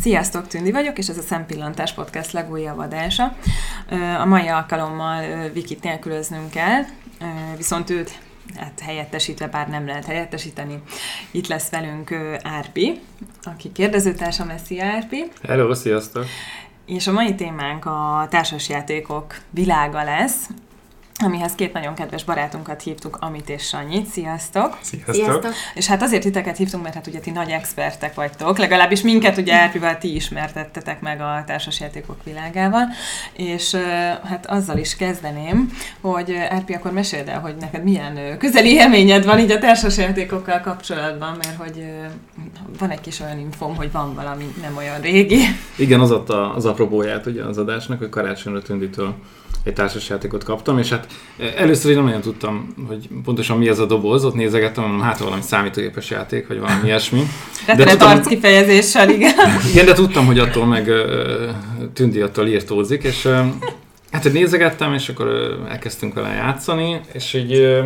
Sziasztok, Tündi vagyok, és ez a Szempillantás Podcast legújabb adása. A mai alkalommal Vikit nélkülöznünk kell, viszont őt hát helyettesítve, bár nem lehet helyettesíteni. Itt lesz velünk Árpi, aki kérdezőtársam, Szia Árpi. Hello, sziasztok! És a mai témánk a társasjátékok világa lesz, amihez két nagyon kedves barátunkat hívtuk, Amit és Sanyit. Sziasztok! Sziasztok! Sziasztok. És hát azért titeket hívtunk, mert hát ugye ti nagy expertek vagytok, legalábbis minket ugye Erpivel ti ismertettetek meg a társasjátékok világával, és hát azzal is kezdeném, hogy Erpi, akkor meséld el, hogy neked milyen közeli élményed van így a társasjátékokkal kapcsolatban, mert hogy van egy kis olyan infom, hogy van valami nem olyan régi. Igen, az adta az apropóját ugye az adásnak, hogy karácsonyra tündítől egy társasjátékot kaptam, és hát eh, először én nem nagyon tudtam, hogy pontosan mi ez a doboz, ott nézegettem, hát valami számítógépes játék, vagy valami ilyesmi. de tudtam, arc kifejezéssel, igen. igen, de tudtam, hogy attól meg Tündi attól írtózik, és hát nézegettem, és akkor elkezdtünk vele játszani, és így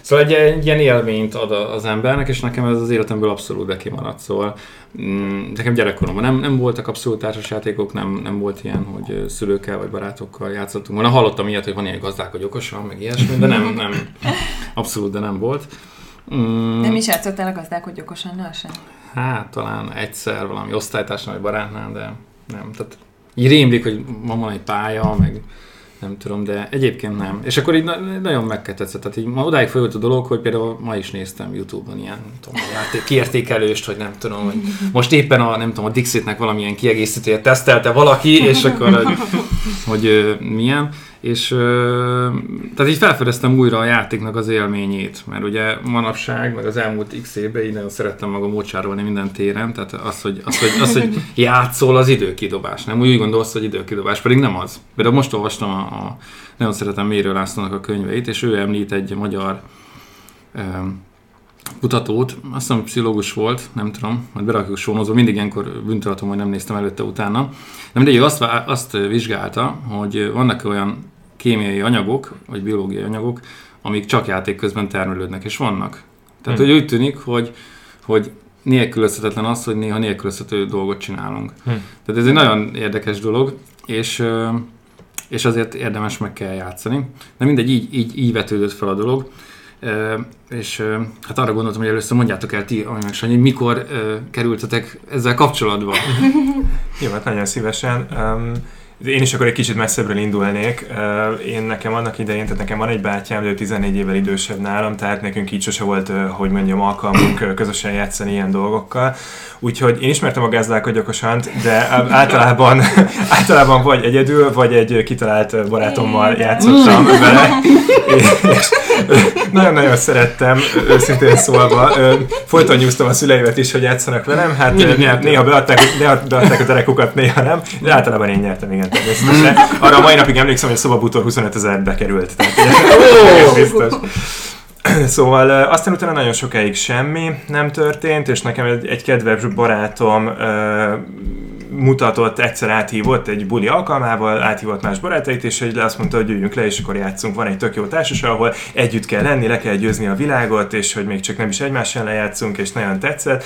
Szóval egy, egy ilyen élményt ad az embernek, és nekem ez az életemből abszolút bekimaradt. Szóval mm, nekem gyerekkoromban nem, nem voltak abszolút társasjátékok, nem, nem volt ilyen, hogy szülőkkel vagy barátokkal játszottunk volna. Hallottam ilyet, hogy van ilyen gazdák, hogy okosan, meg ilyesmi, de nem, nem, abszolút, de nem volt. Mm. Nem is játszottál a gazdák, hogy okosan, sem? Hát talán egyszer valami osztálytársnál vagy barátnál, de nem. Tehát így rémlik, hogy van egy pálya, meg nem tudom, de egyébként nem. És akkor így na- nagyon megketetszett. Tehát így ma odáig folyult a dolog, hogy például ma is néztem Youtube-on ilyen tudom, játék, kiértékelőst, hogy nem tudom, hogy most éppen a, nem tudom, a Dixitnek valamilyen kiegészítőjét tesztelte valaki, és akkor, hogy, hogy milyen. És tehát így felfedeztem újra a játéknak az élményét, mert ugye manapság, meg az elmúlt x évben így nagyon szerettem magam mocsárolni minden téren, tehát az, hogy, az, hogy, az, hogy játszol az időkidobás, nem úgy gondolsz, hogy időkidobás, pedig nem az. Például most olvastam a, a nagyon szeretem Mérő Lászlónak a könyveit, és ő említ egy magyar kutatót, azt hiszem pszichológus volt, nem tudom, majd berakjuk sónozó, mindig ilyenkor bűntalatom, hogy nem néztem előtte utána. De mindegy, azt, azt vizsgálta, hogy vannak olyan kémiai anyagok, vagy biológiai anyagok, amik csak játék közben termelődnek, és vannak. Tehát, hmm. hogy úgy tűnik, hogy, hogy nélkülözhetetlen az, hogy néha nélkülözhető dolgot csinálunk. Hmm. Tehát ez egy nagyon érdekes dolog, és, és azért érdemes meg kell játszani. De mindegy, így, így, így vetődött fel a dolog. És hát arra gondoltam, hogy először mondjátok el ti, meg Sanyi, mikor kerültetek ezzel kapcsolatba? Jó, hát nagyon szívesen. Um, én is akkor egy kicsit messzebbről indulnék. Én nekem annak idején, tehát nekem van egy bátyám, de ő 14 évvel idősebb nálam, tehát nekünk így sose volt, hogy mondjam, alkalmunk közösen játszani ilyen dolgokkal. Úgyhogy én ismertem a gazdálkodó gyakosant, de általában, általában vagy egyedül, vagy egy kitalált barátommal játszottam vele. És nagyon-nagyon szerettem, őszintén szólva. Folyton nyúztam a szüleimet is, hogy játszanak velem. Hát néha, néha beadták, néha beadták a terekukat, néha nem. De általában én nyertem, igen, természetesen. Arra a mai napig emlékszem, hogy a szobabútor 25 ezerbe került. Tehát, oh! biztos. Szóval aztán utána nagyon sokáig semmi nem történt, és nekem egy, egy kedves barátom mutatott, egyszer áthívott egy buli alkalmával, áthívott más barátait, és egy azt mondta, hogy jöjjünk le, és akkor játszunk. Van egy tök jó társaság, ahol együtt kell lenni, le kell győzni a világot, és hogy még csak nem is egymással lejátszunk, és nagyon tetszett.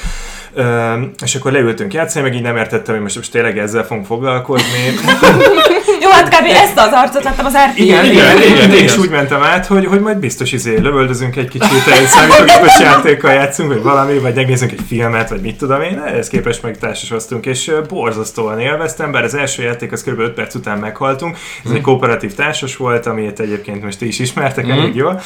Ö, és akkor leültünk játszani, meg így nem értettem, hogy most, most tényleg ezzel fogunk foglalkozni. jó, hát kb. ezt az arcot láttam az RP. Igen, igen, igen, igen, és úgy mentem át, hogy, hogy majd biztos izé lövöldözünk egy kicsit, egy számítógépes játékkal játszunk, vagy valami, vagy megnézzünk egy filmet, vagy mit tudom én, ehhez képest meg társasoztunk, és borzasztóan élveztem, bár az első játék az kb. 5 perc után meghaltunk. Ez mm. egy kooperatív társas volt, amit egyébként most ti is ismertek mm. elég jól.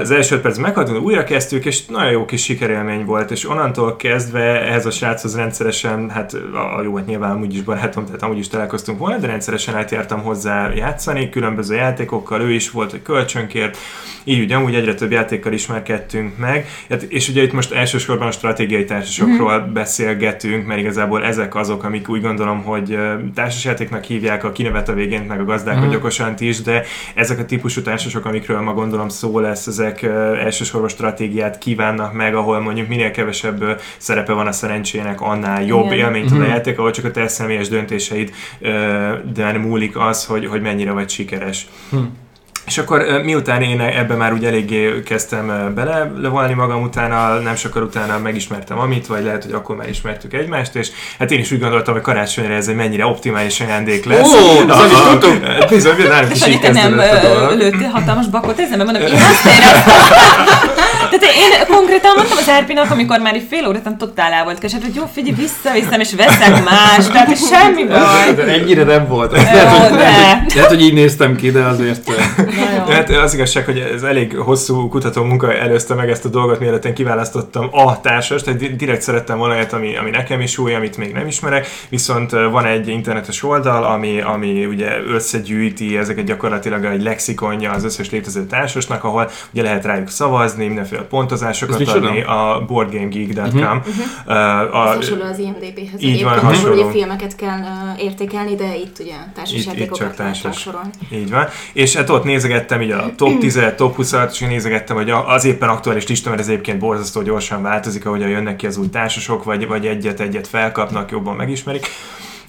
Az első 5 perc meghaltunk, újra kezdtük, és nagyon jó kis sikerélmény volt, és onnantól kezdve ehhez a sráchoz rendszeresen, hát a jó, hát nyilván amúgy is barátom, tehát amúgy is találkoztunk volna, de rendszeresen átjártam hozzá játszani, különböző játékokkal, ő is volt, hogy kölcsönkért, így ugye amúgy egyre több játékkal ismerkedtünk meg, hát, és ugye itt most elsősorban a stratégiai társasokról mm. beszélgetünk, mert igazából ezek azok, amik úgy gondolom, hogy társasjátéknak hívják a kinevet a végén, meg a gazdák mm. okosant is, de ezek a típusú társasok, amikről ma gondolom szó lesz, ezek elsősorban stratégiát kívánnak meg, ahol mondjuk minél kevesebb szerepe van a szerencsének, annál jobb Igen. élményt mm. a játék, ahol csak a te személyes döntéseid de múlik az, hogy, hogy mennyire vagy sikeres. Mm. És akkor miután én ebbe már úgy eléggé kezdtem bele levolni magam, utána nem sokkal utána megismertem amit, vagy lehet, hogy akkor már ismertük egymást, és hát én is úgy gondoltam, hogy karácsonyra ez egy mennyire optimális ajándék lesz. Ó, oh, az is tudtuk. Bizony, nálunk is így nem lőttél hatalmas bakot, ez nem mondom, én azt én konkrétan mondtam az Erpinak, amikor már egy fél órát totál el volt keset, hogy jó, figyelj, visszaviszem, és veszek más, tehát semmi baj. De ennyire nem volt. Jó, lehet, hogy, de. lehet, hogy így néztem ki, de azért... Hát az igazság, hogy ez elég hosszú kutató munka előzte meg ezt a dolgot, mielőtt én kiválasztottam a társast, tehát direkt szerettem volna olyat, ami, ami nekem is új, amit még nem ismerek, viszont van egy internetes oldal, ami, ami ugye összegyűjti ezeket gyakorlatilag egy lexikonja az összes létező társasnak, ahol ugye lehet rájuk szavazni, mindenféle pontozásokat adni, a boardgamegeek.com. Uh-huh. Uh, a, hasonló az IMDB-hez. Így van, hasonló. Ugye filmeket kell uh, értékelni, de itt ugye társasjátékokat lehet sorolni. Így van. És hát ott nézegettem így a top 10 top 20-at, és én nézegettem, hogy az éppen aktuális lista, mert ez egyébként borzasztó gyorsan változik, ahogy jönnek ki az új társasok, vagy, vagy egyet-egyet felkapnak, jobban megismerik.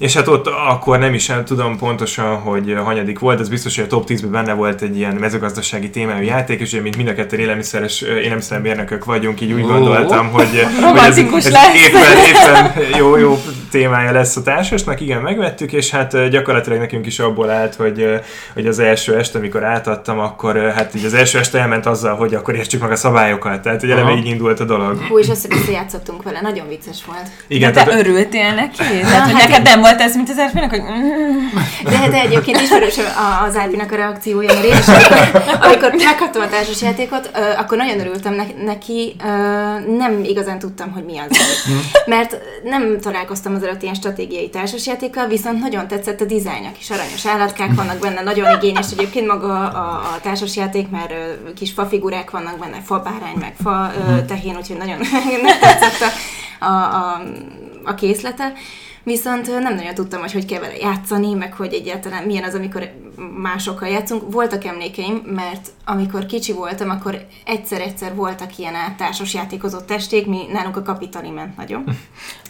És hát ott akkor nem is nem tudom pontosan, hogy hanyadik volt, az biztos, hogy a top 10-ben benne volt egy ilyen mezőgazdasági témájú játék, és ugye, mint mind a ketten élelmiszeres, élelmiszermérnökök vagyunk, így úgy gondoltam, hogy, hogy ez, ez éppen, éppen jó, jó témája lesz a társasnak, igen, megvettük, és hát gyakorlatilag nekünk is abból állt, hogy, hogy az első este, amikor átadtam, akkor hát így az első este elment azzal, hogy akkor értsük meg a szabályokat, tehát hogy eleve így indult a dolog. Hú, és össze játszottunk vele, nagyon vicces volt. Igen, De te tehát, örültél neki? Tehát, hogy hát neked nem volt ez, mint az Árpinak, hogy... De, de egyébként ismerős az Árpinak a reakciója, mert én is, amikor, amikor megkaptam a társasjátékot, akkor nagyon örültem neki, nem igazán tudtam, hogy mi az. Mert nem találkoztam az előtt ilyen stratégiai társasjátékkal, viszont nagyon tetszett a dizájnja, kis aranyos állatkák vannak benne, nagyon igényes egyébként maga a, a társasjáték, mert kis fafigurák vannak benne, fa bárány, meg fa tehén, úgyhogy nagyon tetszett a, a, a, a készlete. Viszont nem nagyon tudtam, hogy hogy kell vele játszani, meg hogy egyáltalán milyen az, amikor másokkal játszunk. Voltak emlékeim, mert amikor kicsi voltam, akkor egyszer-egyszer voltak ilyen társas játékozott testék, mi nálunk a kapitali ment nagyon.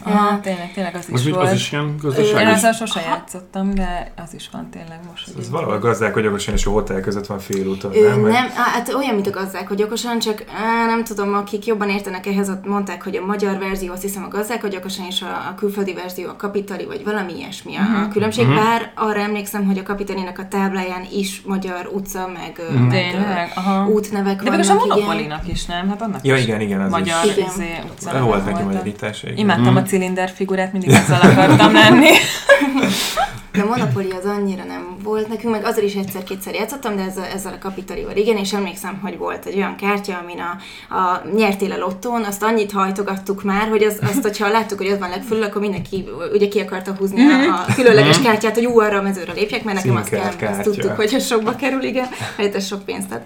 Ah, tényleg, tényleg az is az volt. Az is ilyen gazdaságos? Én ezzel sose játszottam, de az is van tényleg most. Ez valahol gazdálkodjogosan és a hotel között van félúton, nem? Nem, hát olyan, mint a gazdálkodjogosan, csak á, nem tudom, akik jobban értenek ehhez, ott mondták, hogy a magyar verzió, azt hiszem a gazdálkodjogosan, és a, a külföldi verzió a kapitali, vagy valami ilyesmi uh-huh. a különbség. Uh-huh. Bár arra emlékszem, hogy a kapitalinak a tábláján is magyar utca, meg, mm. meg Aha. útnevek De vannak. De a Monopolinak is, nem? Hát annak ja, is igen, igen, az magyar is. Izé, utca volt neki magyarítás. Imádtam mm. a cilinder figurát, mindig ezzel akartam lenni. De Monopoly az annyira nem volt nekünk, meg azzal is egyszer-kétszer játszottam, de ezzel, ezzel a kapitalival igen, és emlékszem, hogy volt egy olyan kártya, amin a, a nyertél a lottón, azt annyit hajtogattuk már, hogy az, azt, hogyha láttuk, hogy ott van legfölül, akkor mindenki ugye ki akarta húzni a, a különleges mhm. kártyát, hogy jó, arra a mezőre lépjek, mert nekem azt kell, azt tudtuk, hogy ez sokba kerül, igen, mert ez sok pénzt ad.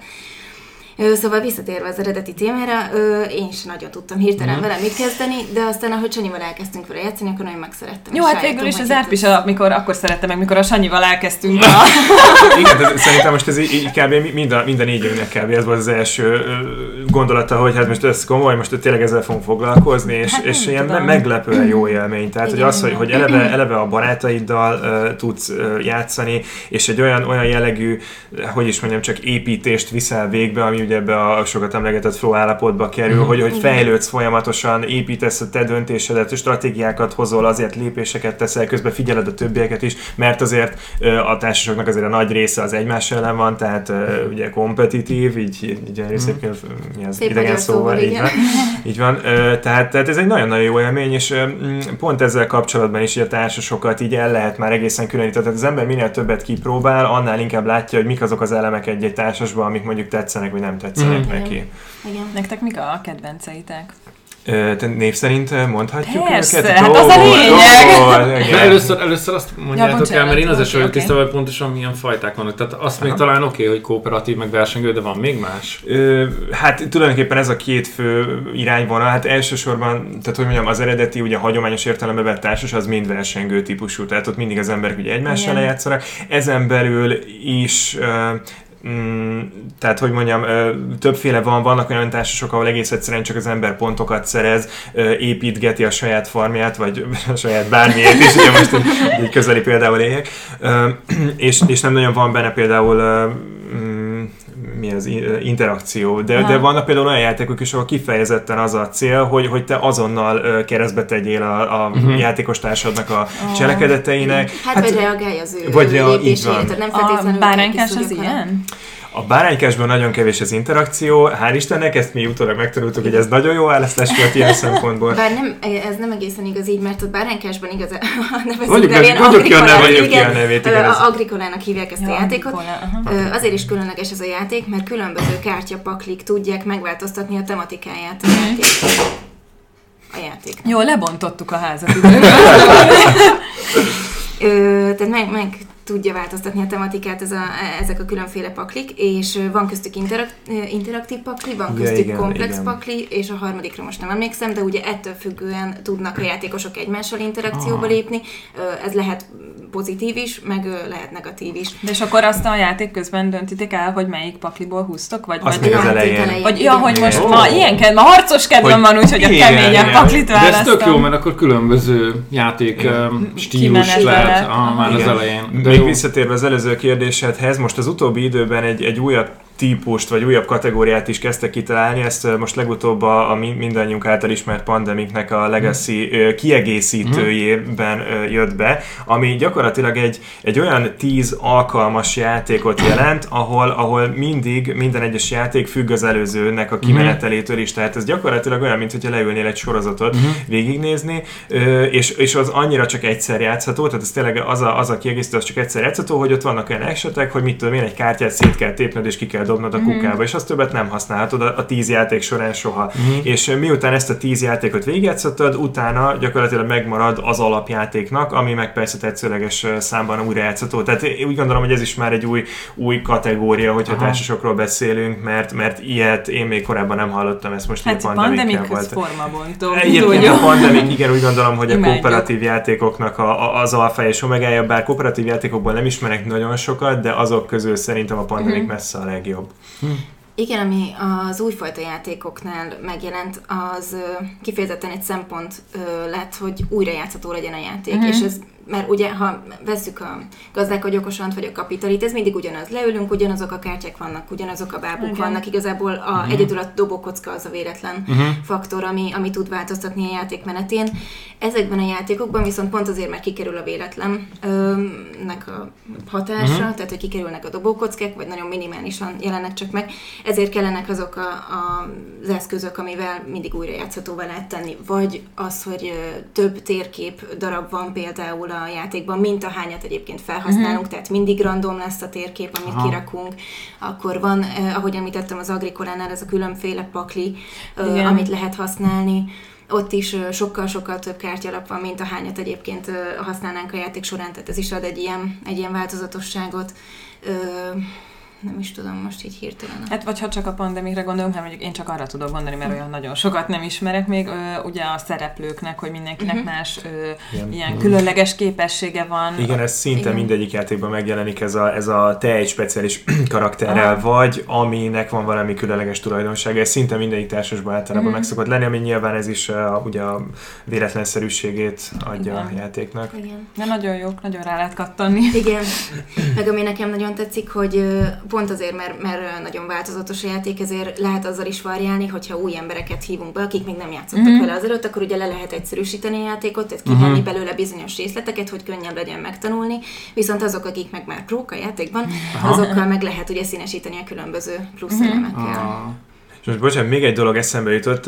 Szóval visszatérve az eredeti témára, én is nagyon tudtam hirtelen mm. vele mit kezdeni, de aztán, ahogy Sanyival elkezdtünk vele játszani, akkor nagyon megszerettem. Jó, hát végül is az Árp is, amikor akkor szerette meg, mikor a Sanyival elkezdtünk. Igen, de szerintem most ez így kb. mind a, mind a négyünknek kb. ez volt az első gondolata, hogy hát most ez komoly, most tényleg ezzel fogunk foglalkozni, és, hát és ilyen tudom. meglepően jó élmény. Tehát, igen, hogy az, hogy, hogy eleve, eleve a barátaiddal uh, tudsz uh, játszani, és egy olyan, olyan jellegű, hogy is mondjam, csak építést viszel végbe, ami ugye ebbe a sokat emlegetett flow állapotba kerül, mm. hogy, hogy fejlődsz folyamatosan, építesz a te döntésedet, stratégiákat hozol, azért lépéseket teszel, közben figyeled a többieket is, mert azért a társaságnak azért a nagy része az egymás ellen van, tehát ugye kompetitív, így, így mm. mi az Szép idegen szóval, így van. így van. Tehát, tehát ez egy nagyon-nagyon jó élmény, és pont ezzel kapcsolatban is a társasokat így el lehet már egészen különíteni. Tehát az ember minél többet kipróbál, annál inkább látja, hogy mik azok az elemek egy-egy társasban, amik mondjuk tetszenek, vagy nem nem tetszenek mm. neki. Igen. Nektek mik a kedvenceitek? Te név szerint mondhatjuk Persze, őket? hát az a lényeg! De először, először azt mondjátok ja, el, mert én azért sem vagyok okay. tisztában, hogy pontosan milyen fajták vannak. Tehát azt Aha. még talán oké, okay, hogy kooperatív, meg versengő, de van még más? Ö, hát tulajdonképpen ez a két fő irányvonal. Hát elsősorban, tehát hogy mondjam, az eredeti, ugye a hagyományos értelembe vett társas, az mind versengő típusú. Tehát ott mindig az emberek ugye egymással lejátszanak. Ezen belül is Mm, tehát, hogy mondjam, többféle van, vannak olyan társasok, ahol egész egyszerűen csak az ember pontokat szerez, építgeti a saját farmját, vagy a saját bármiért is, ugye most egy, közeli például éljek, és, és nem nagyon van benne például mm, mi az interakció, de, de vannak például olyan játékok is, ahol kifejezetten az a cél, hogy, hogy te azonnal keresztbe tegyél a, a uh-huh. játékos társadnak a oh. cselekedeteinek. Hát, hát, vagy reagálj az ő vagy lépésére, tehát nem feltétlenül a báránykás az ilyen? A báránykásban nagyon kevés az interakció, hál' Istennek, ezt mi utólag megtanultuk, hogy ez nagyon jó választás volt ilyen szempontból. Bár nem, ez nem egészen igaz így, mert a báránykásban igaz, a nevezik nevén Agrikolának, igen, nevét, igen, a Agrikolának hívják ezt ja, a játékot. Agrikola, Azért is különleges ez a játék, mert különböző kártyapaklik tudják megváltoztatni a tematikáját a játék. A játék. Jó, lebontottuk a házat. Ö, tehát meg, meg tudja változtatni a tematikát ez a, ezek a különféle paklik, és van köztük interak, interaktív pakli, van köztük ja, igen, komplex igen. pakli, és a harmadikra most nem emlékszem, de ugye ettől függően tudnak a játékosok egymással interakcióba ah. lépni. Ez lehet pozitív is, meg lehet negatív is. De és akkor azt a játék közben döntitek el, hogy melyik pakliból húztok? Vagy, azt vagy az elején. elején. Vagy ja, hogy most oh. ma ilyen kedv, ma harcos kedvem van, úgyhogy a keményebb paklit választom. De ez tök jó, mert akkor különböző játék stílus lehet már az elején. De még visszatérve az előző kérdésedhez, most az utóbbi időben egy, egy újabb típust, vagy újabb kategóriát is kezdtek kitalálni, ezt most legutóbb a, a mindannyiunk által ismert pandemiknek a Legacy mm. kiegészítőjében jött be, ami gyakorlatilag egy, egy olyan tíz alkalmas játékot jelent, ahol, ahol mindig minden egyes játék függ az előzőnek a kimenetelétől is, tehát ez gyakorlatilag olyan, mintha leülnél egy sorozatot mm. végignézni, és, és az annyira csak egyszer játszható, tehát ez tényleg az a, az a kiegészítő, az csak egyszer játszható, hogy ott vannak olyan esetek, hogy mit tudom én, egy kártyát szét kell tépned és ki kell dobnod a kukába, mm-hmm. és azt többet nem használhatod a, a tíz játék során soha. Mm-hmm. És miután ezt a tíz játékot végigjátszottad, utána gyakorlatilag megmarad az alapjátéknak, ami meg persze tetszőleges számban újra játszható. Tehát úgy gondolom, hogy ez is már egy új, új kategória, hogyha Aha. társasokról beszélünk, mert, mert ilyet én még korábban nem hallottam, ezt most hát a pandemik volt. formabontó. Egyébként a pandemik, igen, úgy gondolom, hogy a kooperatív játékoknak a, a, az alfa és omegája, bár kooperatív játékokból nem ismerek nagyon sokat, de azok közül szerintem a pandemik mm-hmm. messze a legjobb. Hm. Igen, ami az újfajta játékoknál megjelent, az kifejezetten egy szempont lett, hogy újra játszható legyen a játék, uh-huh. és ez mert ugye, ha veszük a gazdálkodj okosant, vagy a kapitalit, ez mindig ugyanaz. Leülünk, ugyanazok a kártyák vannak, ugyanazok a bábuk Igen. vannak. Igazából a, uh-huh. egyedül a dobókocka az a véletlen uh-huh. faktor, ami, ami tud változtatni a játék menetén. Ezekben a játékokban viszont pont azért, mert kikerül a véletlennek a hatása, uh-huh. tehát hogy kikerülnek a dobókockák, vagy nagyon minimálisan jelennek csak meg, ezért kellenek azok a, a, az eszközök, amivel mindig újra játszhatóvá lehet tenni. Vagy az, hogy több térkép darab van például a játékban, mint a hányat egyébként felhasználunk, uh-huh. tehát mindig random lesz a térkép, amit Aha. kirakunk. Akkor van, eh, ahogy említettem, az Agrikolánál ez a különféle pakli, eh, amit lehet használni. Ott is sokkal-sokkal több kártyalap van, mint a hányat egyébként használnánk a játék során, tehát ez is ad egy ilyen, egy ilyen változatosságot nem is tudom most így hirtelen. Hát vagy ha csak a pandemikre gondolunk, hanem mondjuk én csak arra tudok gondolni, mert olyan nagyon sokat nem ismerek még, ö, ugye a szereplőknek, hogy mindenkinek uh-huh. más ö, ilyen, ilyen különleges képessége van. Igen, ez szinte Igen. mindegyik játékban megjelenik ez a, ez a te egy speciális karakterrel Aha. vagy, aminek van valami különleges tulajdonsága. Ez szinte mindegyik társasban általában uh-huh. meg szokott lenni, ami nyilván ez is a, ugye a véletlenszerűségét adja Igen. a játéknak. Igen. De nagyon jó, nagyon rá lehet kattani. Igen. Meg ami nekem nagyon tetszik, hogy pont azért, mert, mert nagyon változatos a játék, ezért lehet azzal is variálni, hogyha új embereket hívunk be, akik még nem játszottak uh-huh. vele azelőtt, akkor ugye le lehet egyszerűsíteni a játékot, tehát kivenni uh-huh. belőle bizonyos részleteket, hogy könnyebb legyen megtanulni, viszont azok, akik meg már prók a játékban, uh-huh. azokkal meg lehet ugye színesíteni a különböző plusz uh-huh. elemekkel. Uh-huh. És most bocsánat, még egy dolog eszembe jutott,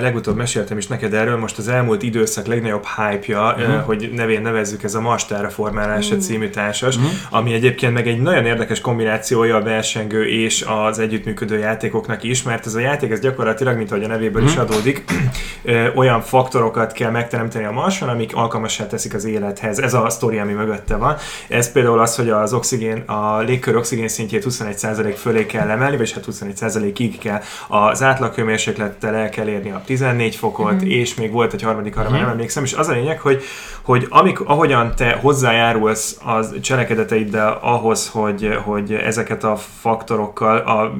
legutóbb meséltem is neked erről, most az elmúlt időszak legnagyobb hype-ja, uh-huh. hogy nevén nevezzük ez a Mars terraformálása uh-huh. című társas, uh-huh. ami egyébként meg egy nagyon érdekes kombinációja a versengő és az együttműködő játékoknak is, mert ez a játék ez gyakorlatilag, mint ahogy a nevéből uh-huh. is adódik, olyan faktorokat kell megteremteni a Marson, amik alkalmassá teszik az élethez. Ez a sztori, ami mögötte van. Ez például az, hogy az oxigén, a légkör oxigén szintjét 21% fölé kell emelni, vagy hát 21%-ig kell az átlaghőmérséklettel el kell érni a 14 fokot, mm. és még volt egy harmadik, arra mm. nem emlékszem, és az a lényeg, hogy, hogy amik, ahogyan te hozzájárulsz az cselekedeteiddel ahhoz, hogy, hogy ezeket a faktorokkal a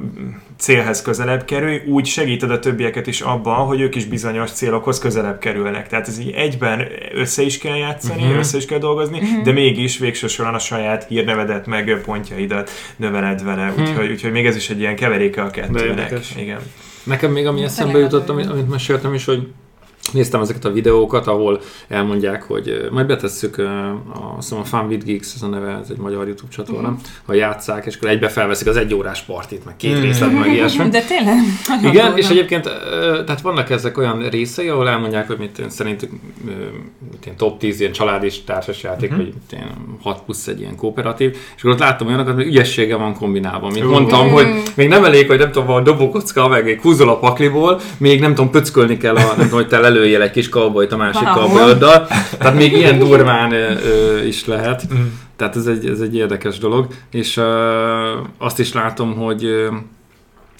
célhez közelebb kerülj, úgy segíted a többieket is abban, hogy ők is bizonyos célokhoz közelebb kerülnek. Tehát ez így egyben össze is kell játszani, uh-huh. össze is kell dolgozni, uh-huh. de mégis végső soron a saját hírnevedet, meg pontjaidat növeled vele. Úgyhogy, úgyhogy még ez is egy ilyen keveréke a kettőnek. Igen. Nekem még ami eszembe jutott, amit, amit meséltem is, hogy néztem ezeket a videókat, ahol elmondják, hogy majd betesszük a, azt hiszem a Fun with Geeks, ez a neve, ez egy magyar YouTube csatorna, Mhm. ha játszák, és akkor egybe felveszik az egy órás partit, meg két Mhm. részlet, meg ilyesmi. De tényleg nagyon Igen, és egyébként tehát vannak ezek olyan részei, ahol elmondják, hogy mit szerintük mit én, top 10 ilyen család és társasjáték, Mhm. uh-huh. vagy én, 6 plusz egy ilyen kooperatív, és akkor ott láttam olyanokat, hogy ügyessége van kombinálva. Mint Ú. mondtam, hogy még nem elég, hogy nem tudom, van dobókocka, meg egy húzol a pakliból, még nem tudom, pöckölni kell, a, nem tudom, hogy te lelőjél egy kis kalbolyt a másik Wow. kalbolyoddal. Tehát még ilyen durván ö, ö, is lehet. Mm. Tehát ez egy, ez egy érdekes dolog, és ö, azt is látom, hogy ö,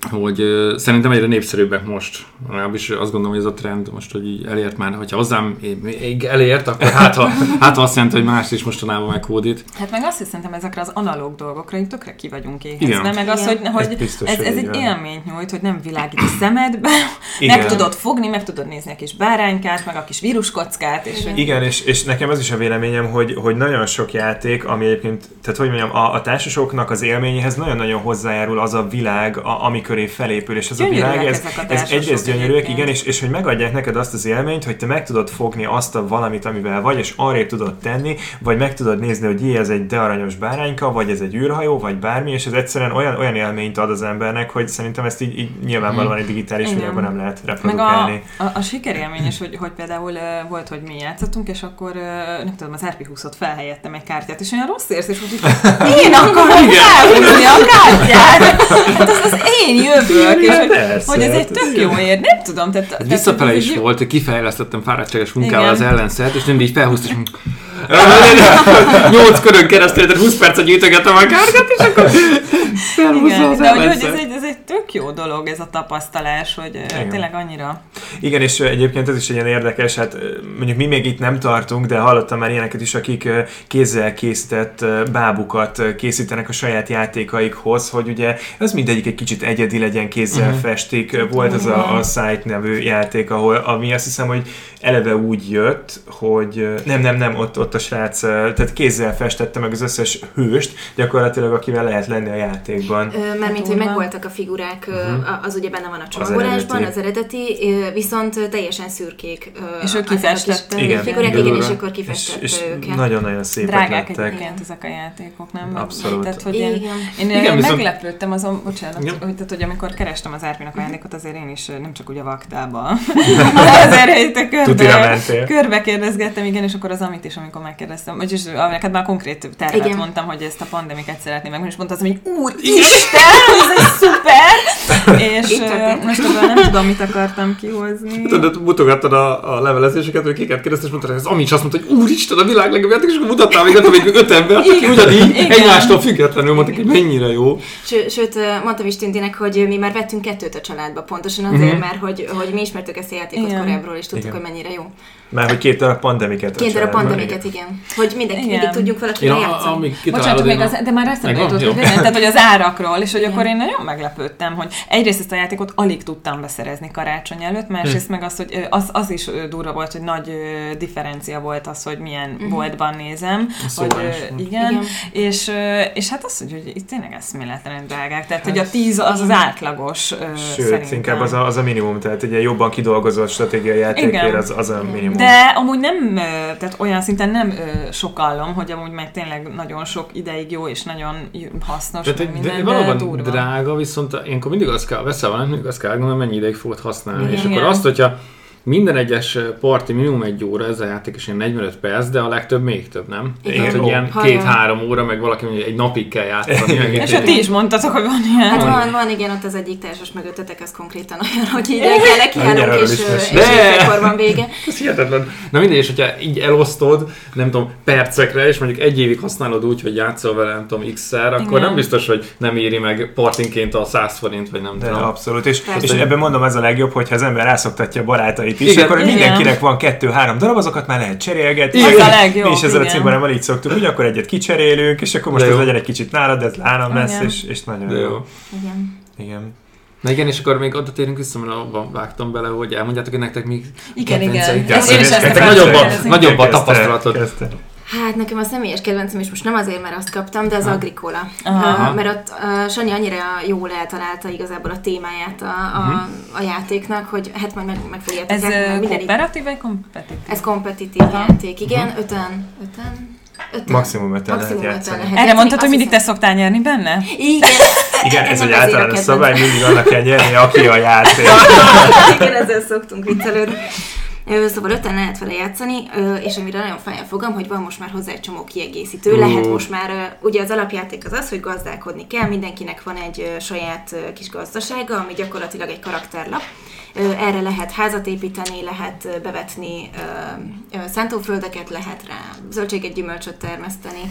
hogy szerintem egyre népszerűbbek most. Legalábbis azt gondolom, hogy ez a trend most, hogy így elért már, hogyha hozzám még elért, akkor hát ha, hát ha azt jelenti, hogy más is mostanában meghódít. Hát meg azt hiszem, ezekre az analóg dolgokra így tökre ki vagyunk éhezve, Igen. meg az, hogy, hogy Ez biztos, ez, hogy ez egy élményt nyújt, hogy nem világít a szemedbe, Igen. meg tudod fogni, meg tudod nézni a kis báránykát, meg a kis víruskockát, és Igen, és, és nekem az is a véleményem, hogy, hogy nagyon sok játék, ami egyébként, tehát hogy mondjam, a, a társasoknak az élményéhez nagyon-nagyon hozzájárul az a világ, a, ami köré felépül, és a Gyönyörűek világ, ez, a ez egyrészt gyönyörűek, igen, és, és hogy megadják neked azt az élményt, hogy te meg tudod fogni azt a valamit, amivel vagy, és arrébb tudod tenni, vagy meg tudod nézni, hogy jé, ez egy de aranyos bárányka, vagy ez egy űrhajó, vagy bármi, és ez egyszerűen olyan, olyan élményt ad az embernek, hogy szerintem ezt így, így nyilvánvalóan egy digitális Igen. világban nem lehet meg a, reprodukálni. a, a sikerélmény is, hogy, hogy például uh, volt, hogy mi játszottunk, és akkor uh, nem tudom, az RP20-ot felhelyettem egy kártyát, és olyan rossz érzés, hogy én akarom felhúzni a kártyát! Hát az az én jövők, és hogy, Persze, hogy ez egy hát ez tök jó ér, nem tudom. Tehát, tehát Visszafele is egy volt, hogy kifejlesztettem fáradtságos munkával Igen. az ellenszert, és mindig így felhúztam, és 8 körön keresztül, tehát 20 percet gyűjtögettem a kártyát, és akkor Igen, az de hogy, hogy ez, egy, ez egy tök jó dolog, ez a tapasztalás, hogy Igen. Tényleg annyira... Igen, és egyébként ez is egy ilyen érdekes, hát mondjuk mi még itt nem tartunk, de hallottam már ilyeneket is, akik kézzel készített bábukat készítenek a saját játékaikhoz, hogy ugye az mindegyik egy kicsit egyedi legyen, kézzel uh-huh. festik. Volt az a, a Site nevű játék, ahol ami azt hiszem, hogy eleve úgy jött, hogy nem, nem, nem, ott, ott a srác, tehát kézzel festette meg az összes hőst, gyakorlatilag akivel lehet lenni a játékban. Mármint, hogy Durva. megvoltak a figurák, a- az ugye benne van a Az csomagolásban, eredeti. az eredeti, viszont teljesen szürkék. És ő azok a kis, kifestett. ö, Igen. Figurák, Igen. igen, és akkor És, kifestette és őket. nagyon-nagyon szépek Drágák lettek. egyébként ezek a játékok, nem? Abszolút. Tehát, hogy én, Igen. én Igen, Igen, viszont- meglepődtem azon, bocsánat, Ja. hogy, tehát, hogy amikor kerestem az Árpinak a játékot, azért én is nem csak ugye a vaktába, azért körbe, körbe kérdezgettem, igen, és akkor az amit is, amikor megkérdeztem, vagyis neked már konkrét tervet Igen. mondtam, hogy ezt a pandemiket szeretném meg, és mondta az, hogy úristen, ez egy szuper! És most ebből nem tudom, mit akartam kihozni. Tudod, mutogattad a, a levelezéseket, hogy kiket kérdezte, és mondtad, hogy az Ami is azt mondta, hogy úristen, a világ legjobb játék, és akkor mutattál még, még öt ember, aki ugyanígy egymástól függetlenül mondták, hogy mennyire jó. Ső, sőt, mondtam is Tündinek, hogy mi már vettünk kettőt a családba, pontosan azért, Mhm. mert hogy, hogy mi ismertük ezt a játékot Igen. korábbról, és tudtuk, Igen. hogy mennyire jó. Már hogy két darab pandemiket. Két darab családban. pandemiket, igen. Hogy mindenki, mindig tudjunk valakivel a, a, játszani. Bocsánat, még a- az, de már eszembe jutott, hogy tehát hogy az árakról, és hogy Igen. akkor én nagyon meglepődtem, hogy egyrészt ezt a játékot alig tudtam beszerezni karácsony előtt, másrészt meg az, hogy az, az is durva volt, hogy nagy differencia volt az, hogy milyen boltban nézem, Szóval hogy igen, Igen. és, és hát az, hogy, hogy itt tényleg eszméletlen drágák, tehát hogy a tíz az az átlagos Sőt, szerintem. inkább az a, az a minimum, tehát egy jobban kidolgozott stratégiai játékért az, az a minimum. De amúgy nem, tehát olyan szinten nem sokallom, hogy amúgy meg tényleg nagyon sok ideig jó és nagyon hasznos, Tehát minden, de de valóban durva. drága, viszont ilyenkor mindig azt kell, veszel valamit, azt kell gondolni, mennyi ideig fogod használni. Igen. És akkor azt, hogyha minden egyes parti minimum egy óra, ez a játék is ilyen 45 perc, de a legtöbb még több, nem? Igen. Tehát, hogy ilyen két-három óra, meg valaki mondja, egy napig kell játszani. És hát ti is mondtatok, hogy van ilyen. Hát Van. van, igen, ott az egyik társas mögöttetek, az konkrétan olyan, hogy így el kell, Mindjárt kiállunk, arról és, és akkor van vége. Ez hihetetlen. Na mindegy, és hogyha így elosztod, nem tudom, percekre, és mondjuk egy évig használod úgy, hogy játszol vele, nem tudom, x-szer, akkor Igen. nem biztos, hogy nem éri meg partinként a 100 forint, vagy nem De tudom. abszolút, és, és ebben mondom, ez a legjobb, hogyha az ember rászoktatja a barátait is, Igen. akkor Igen. mindenkinek van kettő-három darab, azokat már lehet cserélgetni. Az Igen. a legjobb, Mi is ezzel a cimborával így szoktuk, hogy akkor egyet kicserélünk, és akkor most ez legyen egy kicsit nálad, ez nálam lesz, és, és nagyon De jó. jó. Igen. Igen. Na igen, és akkor még oda térünk vissza, mert abban vágtam bele, hogy elmondjátok, hogy nektek mi Igen, igen. Ezt én is ezt nagyobb a, nagyobb a tapasztalatod. Hát nekem a személyes kedvencem, és most nem azért, mert azt kaptam, de az Agricola. Aha. Uh, mert ott uh, Sanyi annyira jól eltalálta igazából a témáját a, a, a játéknak, hogy hát majd meg, meg fogjátok Ez mindenik- kooperatív vagy kompetitív? Ez kompetitív játék, igen, öten, öten, öten. Maximum öten lehet Maximum játszani. lehet Erre mondtad, hogy mindig te szoktál nyerni benne? Igen. Igen, ez egy általános szabály, mindig annak kell nyerni, aki a játék. Igen, ezzel szoktunk viccelődni. Szóval öten lehet vele játszani, és amire nagyon fáj a fogam, hogy van most már hozzá egy csomó kiegészítő. Lehet most már, ugye az alapjáték az az, hogy gazdálkodni kell, mindenkinek van egy saját kis gazdasága, ami gyakorlatilag egy karakterlap. Erre lehet házat építeni, lehet bevetni szántóföldeket, lehet rá zöldséget, gyümölcsöt termeszteni.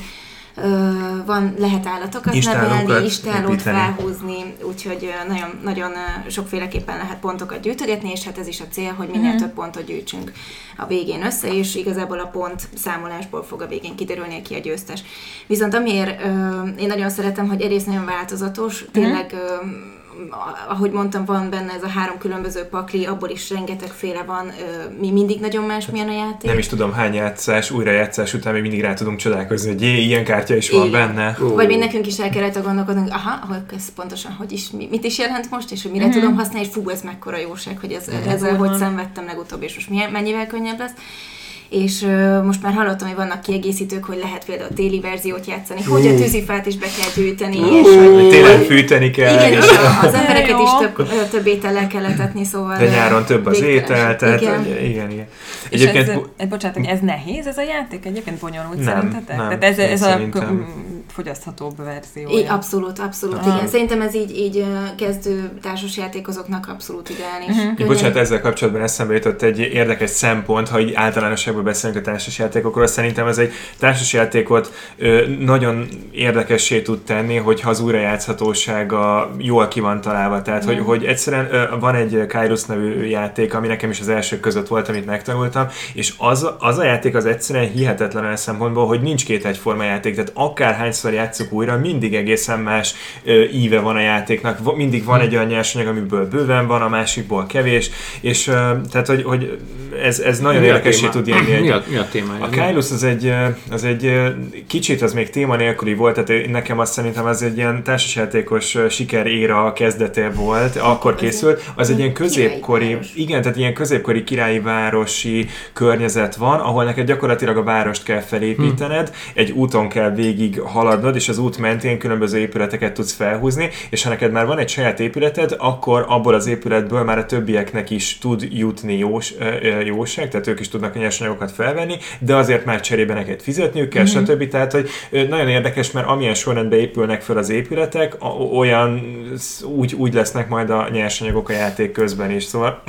Van, lehet állatokat Istállókat nevelni, istálót építeni. felhúzni, úgyhogy nagyon, nagyon sokféleképpen lehet pontokat gyűjtögetni, és hát ez is a cél, hogy minél több pontot gyűjtsünk a végén össze, és igazából a pont számolásból fog a végén kiderülni, ki a győztes. Viszont amiért én nagyon szeretem, hogy egyrészt nagyon változatos, tényleg ö, ahogy mondtam, van benne ez a három különböző pakli, abból is rengetegféle van, ö, mi mindig nagyon más milyen a játék. Nem is tudom hány játszás, újrajátszás után még mindig rá tudunk csodálkozni, hogy jé, ilyen kártya is van Igen. benne. Vagy még nekünk is el kellett gondolkodnunk, aha, hogy ez pontosan hogy is, mi- mit is jelent most, és hogy mire Mhm. tudom használni, és fú, ez mekkora jóság, hogy ez, ezzel durva. hogy szenvedtem legutóbb, és most milyen, mennyivel könnyebb lesz. És most már hallottam, hogy vannak kiegészítők, hogy lehet például a téli verziót játszani, hogy a tűzifát is be kell gyűjteni, és hogy Télen fűteni kell, igen, és az embereket is több, több étellel kell etetni, szóval... de nyáron több az étel, tehát Igen. igen, igen. Igen. És Egyébként ez, ez, bocsánat, hogy ez nehéz ez a játék? Egyébként bonyolult Nem, szerintetek? nem, Tehát ez, én ez a szerintem. fogyaszthatóbb verzió. Így, abszolút, abszolút, Aha. igen. Szerintem ez így, így kezdő társasjátékozóknak abszolút ideális. Mhm. Könnyen- Bocsánat, ezzel kapcsolatban eszembe jutott egy érdekes szempont, ha így általánosságban beszélünk a társasjátékokról, szerintem ez egy társasjátékot ö, nagyon érdekessé tud tenni, hogyha az újrajátszhatósága jól ki van találva. Tehát, hogy, hogy egyszerűen ö, van egy Kairos nevű játék, ami nekem is az elsők között volt, amit megtanultam, és az, az a játék az egyszerűen hihetetlen olyan szempontból, hogy nincs két egyforma játék, tehát akárhányszor játszuk újra, mindig egészen más ö, íve van a játéknak, mindig van egy olyan nyersanyag, amiből bőven van, a másikból kevés, és ö, tehát, hogy, hogy ez, ez nagyon téma? tud jönni egy, Mi a, mi a témája? a Kairos az egy, az egy kicsit az még téma nélküli volt, tehát nekem azt szerintem az egy ilyen társasjátékos ö, sikeréra kezdete volt, akkor készült, az egy ilyen középkori, igen, tehát ilyen középkori királyi városi környezet van, ahol neked gyakorlatilag a várost kell felépítened, egy úton kell végig haladnod, és az út mentén különböző épületeket tudsz felhúzni, és ha neked már van egy saját épületed, akkor abból az épületből már a többieknek is tud jutni jós, jóság, tehát ők is tudnak nyersanyagokat felvenni, de azért már cserébe neked fizetniük kell, mm-hmm. stb. Tehát, hogy nagyon érdekes, mert amilyen sorrendben épülnek fel az épületek, olyan úgy, úgy lesznek majd a nyersanyagok a játék közben is. Szóval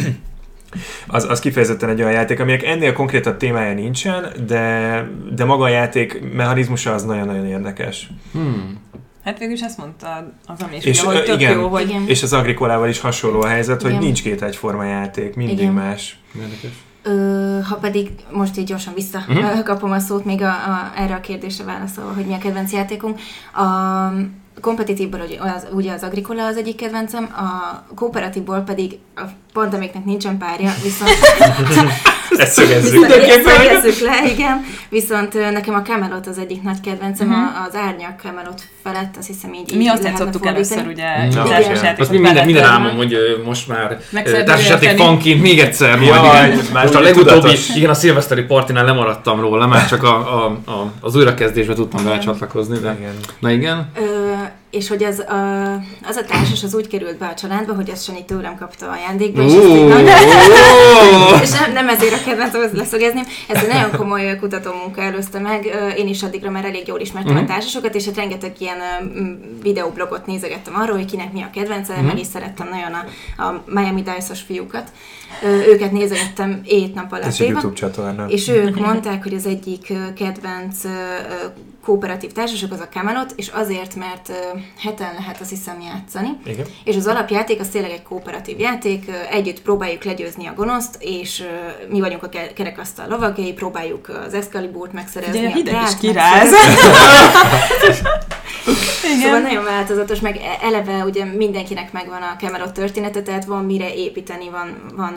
az, az kifejezetten egy olyan játék, aminek ennél konkrétabb témája nincsen, de, de maga a játék mechanizmusa az nagyon-nagyon érdekes. Hmm. Hát végül is ezt mondta az, ami is, És, ugye, hogy tök igen. jó, hogy Igen. És az Agrikolával is hasonló a helyzet, hogy Igen. nincs két egyforma játék, mindig Igen. más. Érdekes. Ö, ha pedig most így gyorsan visszakapom Mhm. a szót még a, a, erre a kérdésre válaszolva, hogy mi a kedvenc játékunk. A kompetitívból ugye az, ugye az Agricola az egyik kedvencem, a kooperatívból pedig a pont amiknek nincsen párja, viszont Ezt szögezzük. Szögezzük le, igen. Viszont nekem a Camelot az egyik nagy kedvencem, uh-huh. az árnyak Camelot felett, azt hiszem így mi így azt lehetne játszottuk először, ugye, Na, igen. Azt mi minden, minden álmom, hogy most már társasjáték fanként még egyszer majd, Jaj, igen. Most a legutóbbi, igen, a szilveszteri partinál lemaradtam róla, már csak a, a, a, az újrakezdésbe tudtam belecsatlakozni, de... Igen. Na igen. Ö, és hogy az a, az a társas az úgy került be a családba, hogy azt Sanyi tőlem kapta ajándékba, és, ezt nagy- ó. és nem, nem ezért a kedvencem, hogy leszögezném. Ez egy nagyon komoly kutatómunka előzte meg. Én is addigra már elég jól ismertem Mhm. a társasokat, és hát rengeteg ilyen videóblogot nézegettem arról, hogy kinek mi a kedvence, Mhm. meg is szerettem nagyon a, a Miami Dice-os fiúkat. Őket nézegettem ét nap alatt. Ez egy éva. YouTube csatorna. És ők mondták, hogy az egyik kedvenc kooperatív társaság az a Camelot, és azért, mert heten lehet azt hiszem játszani. Igen. És az alapjáték az tényleg egy kooperatív játék, együtt próbáljuk legyőzni a gonoszt, és mi vagyunk a ke- kerekasztal lovagjai, próbáljuk az Excaliburt megszerezni. Ugye a hideg is kiráz. Igen. Szóval nagyon változatos, meg e- eleve ugye mindenkinek megvan a Camelot története, tehát van mire építeni, van, van,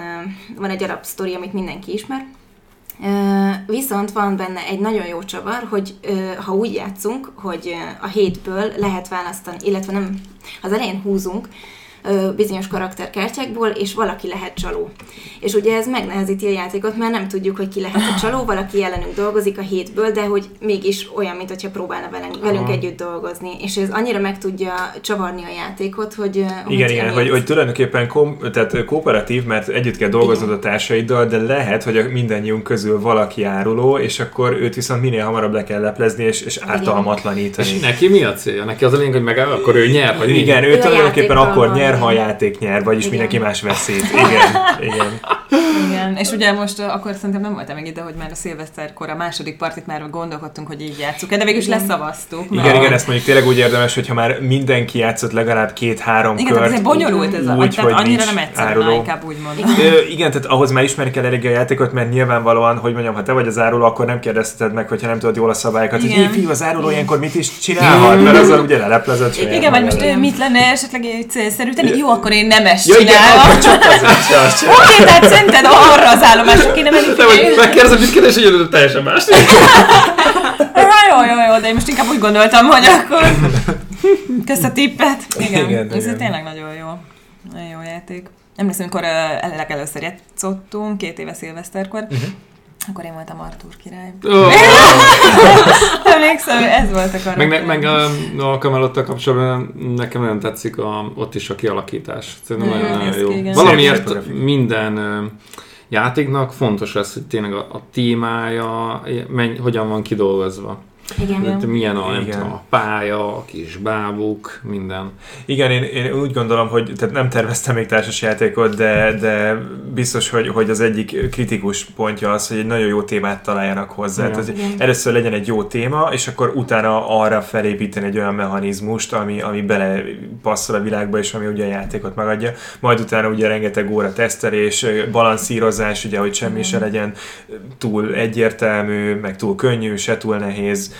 van egy alapsztori, amit mindenki ismer. Viszont van benne egy nagyon jó csavar, hogy ha úgy játszunk, hogy a hétből lehet választani, illetve nem, az elején húzunk, bizonyos karakterkártyákból, és valaki lehet csaló. És ugye ez megnehezíti a játékot, mert nem tudjuk, hogy ki lehet a csaló, valaki ellenünk dolgozik a hétből, de hogy mégis olyan, mint hogyha próbálna velünk, velünk együtt dolgozni. És ez annyira meg tudja csavarni a játékot, hogy... Igen, hogy igen, hogy, hogy tulajdonképpen kom, tehát kooperatív, mert együtt kell dolgoznod a társaiddal, de lehet, hogy a mindannyiunk közül valaki áruló, és akkor őt viszont minél hamarabb le kell leplezni, és, és ártalmatlanítani. És neki mi a célja? Neki az a lényeg, hogy meg akkor ő nyer, vagy Igen, ő, ő tulajdonképpen akkor nyer, ha a játék nyer, vagyis igen. mindenki más veszít. Igen, igen. Igen, és ugye most akkor szerintem nem voltam még ide, hogy már a szilveszterkor a második partit már gondolkodtunk, hogy így játszuk de végül is leszavaztuk. Igen, igen, ezt mondjuk tényleg úgy érdemes, hogyha már mindenki játszott legalább két-három igen, kört. Igen, bonyolult ez úgy, a, tehát annyira nem egyszerű, inkább úgy mondom. Igen, tehát ahhoz már ismerni kell elég a játékot, mert nyilvánvalóan, hogy mondjam, ha te vagy az áruló, akkor nem kérdezted meg, hogyha nem tudod jól a szabályokat, igen. hogy fiú, az áruló ilyenkor mit is csinálhat, mert azzal ugye leleplezett Igen, vagy most mit lenne esetleg célszerű tenni? Jó, akkor én nem ezt csinálom. Oké, tehát szerinted arra az állomásra kéne menni. Megkérdezem, mit kérdés, hogy teljesen más. jó, jó, jó, de én most inkább úgy gondoltam, hogy akkor kösz a tippet. Igen, igen ez igen. tényleg nagyon jó. Nagyon jó játék. Emlékszem, amikor uh, legelőször játszottunk, két éve szilveszterkor, uh-huh. Akkor én voltam Artur király. Oh. Emlékszem, ez volt a karakter. Meg, meg a, a kamelottal kapcsolatban nekem nagyon tetszik a, ott is a kialakítás. Szerintem mm, nagyon, nagyon jó. Igen. Valamiért minden játéknak fontos lesz, hogy tényleg a, a témája menny, hogyan van kidolgozva. Igen. Tehát milyen a, Igen. Tudom, a pálya, a kis bábuk, minden. Igen, én, én úgy gondolom, hogy tehát nem terveztem még társasjátékot, de, de biztos, hogy, hogy az egyik kritikus pontja az, hogy egy nagyon jó témát találjanak hozzá. Tehát, először legyen egy jó téma, és akkor utána arra felépíteni egy olyan mechanizmust, ami, ami bele passzol a világba, és ami ugye a játékot megadja. Majd utána ugye rengeteg óra tesztelés, balanszírozás, ugye, hogy semmi Igen. se legyen túl egyértelmű, meg túl könnyű, se túl nehéz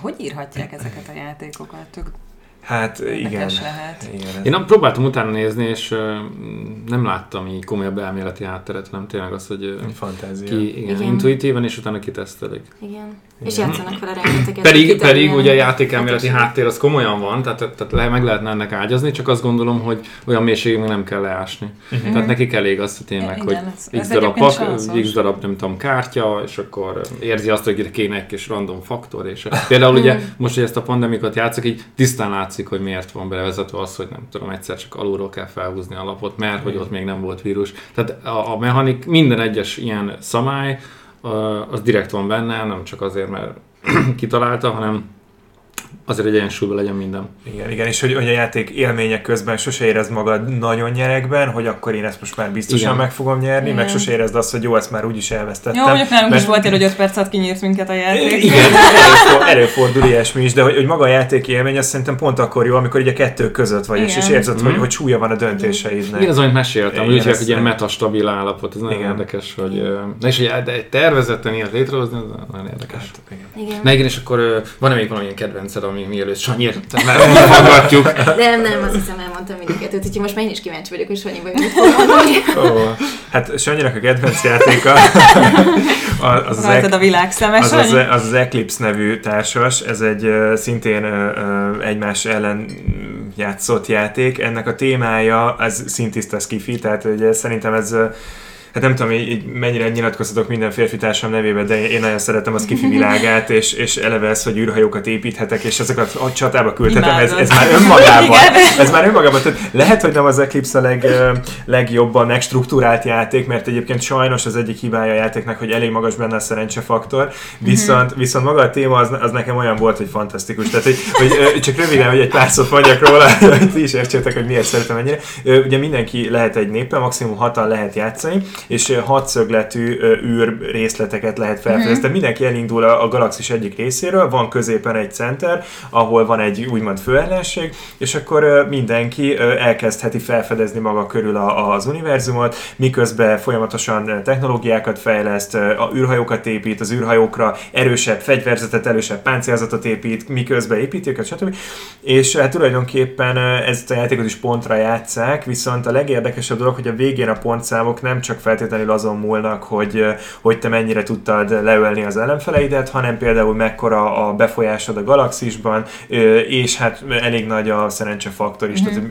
hogy írhatják ezeket a játékokat? Tök Hát igen. Lehet. igen. Én próbáltam utána nézni, és uh, nem láttam így komolyabb elméleti hátteret, nem tényleg az, hogy uh, fantázia. Ki, igen, igen. intuitíven, és utána kitesztelik. Igen. És játszanak vele rengeteget. Pedig, pedig ugye a játékelméleti háttér az komolyan van, tehát, tehát le, meg lehetne ennek ágyazni, csak azt gondolom, hogy olyan mélységig nem kell leásni. Uh-huh. Tehát nekik elég az hogy tényleg, igen, hogy ez, x, darab pak, x darab nem tudom, kártya, és akkor érzi azt, hogy kéne egy kis random faktor, és például ugye most, hogy ezt a pandemikot játszok, így tisztán látszik, hogy miért van bevezetve az, hogy nem tudom, egyszer csak alulról kell felhúzni a lapot, mert hogy ott még nem volt vírus. Tehát a, a mechanik, minden egyes ilyen szamály, az direkt van benne, nem csak azért, mert kitalálta, hanem azért egy egyensúlyban legyen minden. Igen, igen, és hogy, hogy a játék élmények közben sose érezd magad nagyon nyerekben, hogy akkor én ezt most már biztosan igen. meg fogom nyerni, igen. meg sose érezd azt, hogy jó, ezt már úgyis elvesztettem. Jó, mondjuk nálunk mert... is volt hogy 5 perc alatt kinyírt minket a játék. Igen, előfordul, előfordul ilyesmi is, de hogy, hogy maga a játék élmény, azt szerintem pont akkor jó, amikor ugye kettő között vagy, és, és érzed, mm. hogy, mhm. hogy súlya van a döntéseidnek. Igen, az, amit meséltem, úgy, hogy egy ilyen metastabil állapot, ez nagyon igen. érdekes, hogy, és hogy tervezetten ilyet létrehozni, ez nagyon érdekes. Hát, igen. igen. Na igen, és akkor van-e még valamilyen kedvenced, ami mielőtt Sanyi mert hallgatjuk. Nem, nem, azt hiszem elmondtam mindiket, úgyhogy most már én is kíváncsi vagyok, hogy Sanyi vagy mit fog mondani. Oh, hát Sanyinak a kedvenc játéka az, az, az, a világ az, az, az, az Eclipse nevű társas, ez egy szintén egymás ellen játszott játék. Ennek a témája, ez szintiszta skifi, tehát ugye szerintem ez hát nem tudom, így, így mennyire nyilatkoztatok minden férfi társam nevében, de én nagyon szeretem az kifi világát, és, és eleve ez, hogy űrhajókat építhetek, és ezeket a csatába küldhetem, ez, ez, már önmagában, ez már önmagában, tehát lehet, hogy nem az Eclipse a leg, legjobban megstruktúrált játék, mert egyébként sajnos az egyik hibája a játéknak, hogy elég magas benne a szerencsefaktor, viszont, mm-hmm. viszont maga a téma az, az nekem olyan volt, hogy fantasztikus. Tehát, hogy, hogy csak röviden, hogy egy pár szót mondjak róla, hogy ti is értsétek, hogy miért szeretem ennyire. Ugye mindenki lehet egy néppel, maximum hatan lehet játszani, és hatszögletű űr részleteket lehet felfedezni. Mm-hmm. Mindenki elindul a, a galaxis egyik részéről, van középen egy center, ahol van egy úgymond főellenség, és akkor mindenki elkezdheti felfedezni maga körül a, az univerzumot, miközben folyamatosan technológiákat fejleszt, a űrhajókat épít, az űrhajókra erősebb fegyverzetet, erősebb páncélzatot épít, miközben építi őket, stb. És hát tulajdonképpen ezt a játékot is pontra játszák, viszont a legérdekesebb dolog, hogy a végén a pontszámok nem csak feltétlenül azon múlnak, hogy, hogy te mennyire tudtad leölni az ellenfeleidet, hanem például mekkora a befolyásod a galaxisban, és hát elég nagy a szerencsefaktor is. Mm-hmm. Tehát,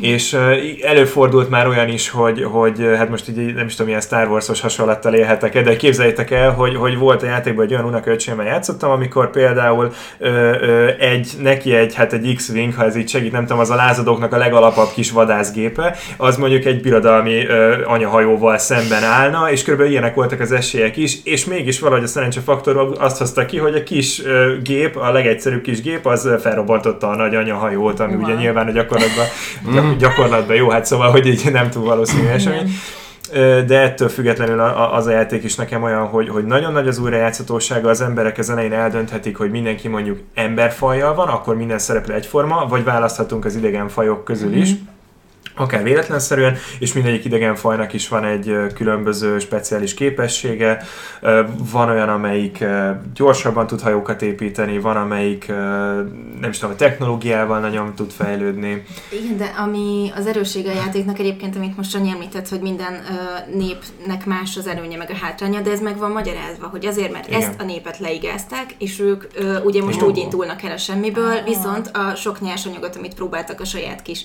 és előfordult már olyan is, hogy, hogy hát most így nem is tudom, milyen Star Wars-os hasonlattal élhetek de képzeljétek el, hogy, hogy volt a játékban egy olyan unokaöcsémmel játszottam, amikor például ö, ö, egy, neki egy, hát egy X-Wing, ha ez így segít, nem tudom, az a lázadóknak a legalapabb kis vadászgépe, az mondjuk egy birodalmi ö, anyahajóval szemben állna, és körülbelül ilyenek voltak az esélyek is, és mégis valahogy a szerencsefaktor azt hozta ki, hogy a kis gép, a legegyszerűbb kis gép, az felrobbantotta a nagy anyahajót, ami wow. ugye nyilván a gyakorlatban, gyak, gyakorlatban jó, hát szóval, hogy így nem túl valószínű esemény de ettől függetlenül az a játék is nekem olyan, hogy, hogy nagyon nagy az újrajátszhatósága, az emberek ezen elején eldönthetik, hogy mindenki mondjuk emberfajjal van, akkor minden szereplő egyforma, vagy választhatunk az idegen fajok közül is. Mm-hmm akár véletlenszerűen, és mindegyik idegen fajnak is van egy különböző speciális képessége. Van olyan, amelyik gyorsabban tud hajókat építeni, van, amelyik nem is tudom, a technológiával nagyon tud fejlődni. Igen, de ami az erőssége a játéknak egyébként, amit most Sanyi említett, hogy minden népnek más az előnye meg a hátránya, de ez meg van magyarázva, hogy azért, mert Igen. ezt a népet leigázták, és ők ugye most Jó. úgy indulnak el a semmiből, ah. viszont a sok nyersanyagot, amit próbáltak a saját kis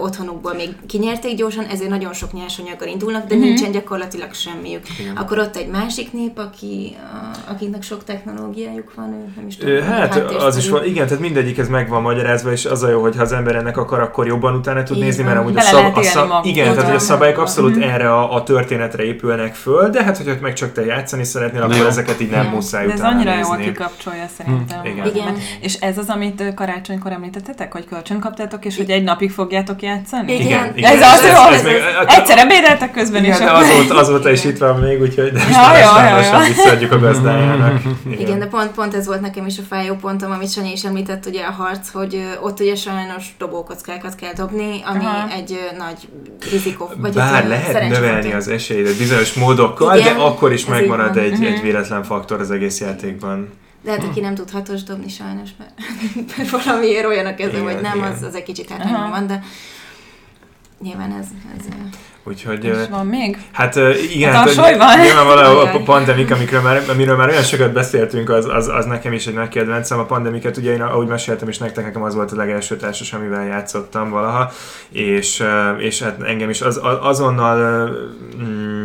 otthonukból még kinyerték gyorsan, ezért nagyon sok nyersanyaggal indulnak, de mm-hmm. nincsen gyakorlatilag semmiük. Igen. Akkor ott egy másik nép, aki, a, akiknek sok technológiájuk van, ő nem is tudom. Hát az is van, igen, tehát mindegyik ez meg van magyarázva, és az a jó, hogy ha az ember ennek akar, akkor jobban utána tud nézni, mert amúgy a, szab, a szab, igen, tehát hogy a szabályok abszolút mm-hmm. erre a, a történetre épülnek föl, de hát hogyha meg csak te játszani szeretnél, akkor ezeket így nem muszáj de ez annyira jól kikapcsolja szerintem. Igen. igen. És ez az, amit karácsonykor említettetek, hogy kölcsön kaptátok, és hogy egy napig fogjátok játszani? Igen, igen. igen. Ez az, ez, egyszer ebédeltek közben igen, is. De azóta, azóta is itt van még, úgyhogy de most ja, már ja, lassan visszaadjuk a gazdájának. Igen. igen, de pont, pont ez volt nekem is a fájó pontom, amit Sanyi is említett, ugye a harc, hogy ott ugye sajnos dobókockákat kell dobni, ami Aha. egy nagy rizikó. Vagy Bár lehet növelni az esélyedet bizonyos módokkal, igen, de akkor is megmarad egy, egy mhm. véletlen faktor az egész játékban. De hát aki nem tud hatos dobni sajnos, mert, mert valamiért olyan a kezem, hogy nem, az, az egy kicsit hátrányban van, de nyilván ez... ez Úgyhogy... És van még? Hát igen, hát, nyilvánvalóan a pandemik, amikről már, amiről már olyan sokat beszéltünk, az, az, az nekem is egy nagy kedvencem. A pandemiket ugye én, ahogy meséltem is nektek, nekem az volt a legelső társas, amivel játszottam valaha, és, és hát engem is az, azonnal mm,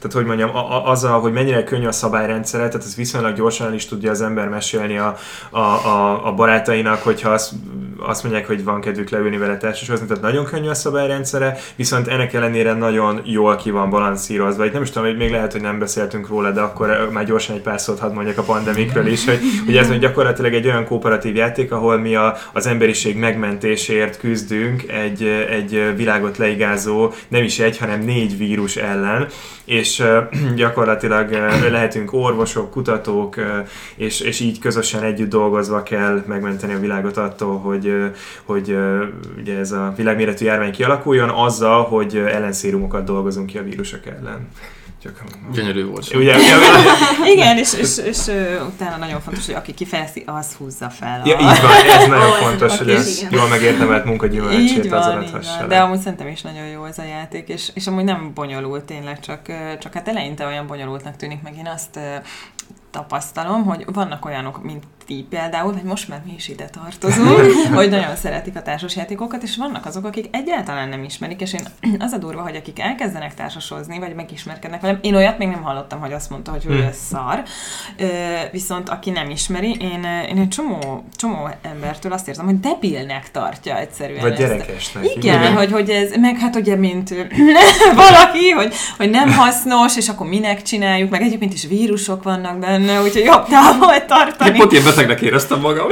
tehát hogy mondjam, az, a, hogy mennyire könnyű a szabályrendszere, tehát ez viszonylag gyorsan el is tudja az ember mesélni a, a, a, a barátainak, hogyha azt, azt mondják, hogy van kedvük leülni vele társasozni, tehát nagyon könnyű a szabályrendszere, viszont ennek ellenére nagyon jól ki van balanszírozva. Itt nem is tudom, hogy még lehet, hogy nem beszéltünk róla, de akkor már gyorsan egy pár szót hadd mondjak a pandemikről is, hogy, hogy ez még gyakorlatilag egy olyan kooperatív játék, ahol mi a, az emberiség megmentésért küzdünk egy, egy világot leigázó, nem is egy, hanem négy vírus ellen, és gyakorlatilag lehetünk orvosok, kutatók, és, és így közösen együtt dolgozva kell megmenteni a világot attól, hogy, hogy ugye ez a világméretű járvány kialakuljon, azzal, hogy ellenszérumokat dolgozunk ki a vírusok ellen. Csak, Gyönyörű volt. Ugye, ugye, Igen, és, és, és, és utána nagyon fontos, hogy aki kifejezi, az húzza fel. A... Ja, így van, ez nagyon fontos, hogy ez jól megértemelt munkagyümölcsét az. De amúgy szerintem is nagyon jó ez a játék, és, és amúgy nem bonyolult tényleg, csak, csak hát eleinte olyan bonyolultnak tűnik, meg én azt tapasztalom, hogy vannak olyanok, mint ti például, vagy most már mi is ide tartozunk, hogy nagyon szeretik a társasjátékokat, és vannak azok, akik egyáltalán nem ismerik, és én az a durva, hogy akik elkezdenek társasozni, vagy megismerkednek velem, én olyat még nem hallottam, hogy azt mondta, hogy ő hmm. szar, viszont aki nem ismeri, én, én egy csomó, csomó embertől azt érzem, hogy debilnek tartja egyszerűen. Vagy gyerekesnek. Igen, igen, hogy, hogy ez, meg hát ugye, mint valaki, hogy, hogy nem hasznos, és akkor minek csináljuk, meg egyébként is vírusok vannak benne, úgyhogy jobb távol tartani. Pont ilyen betegnek éreztem magam.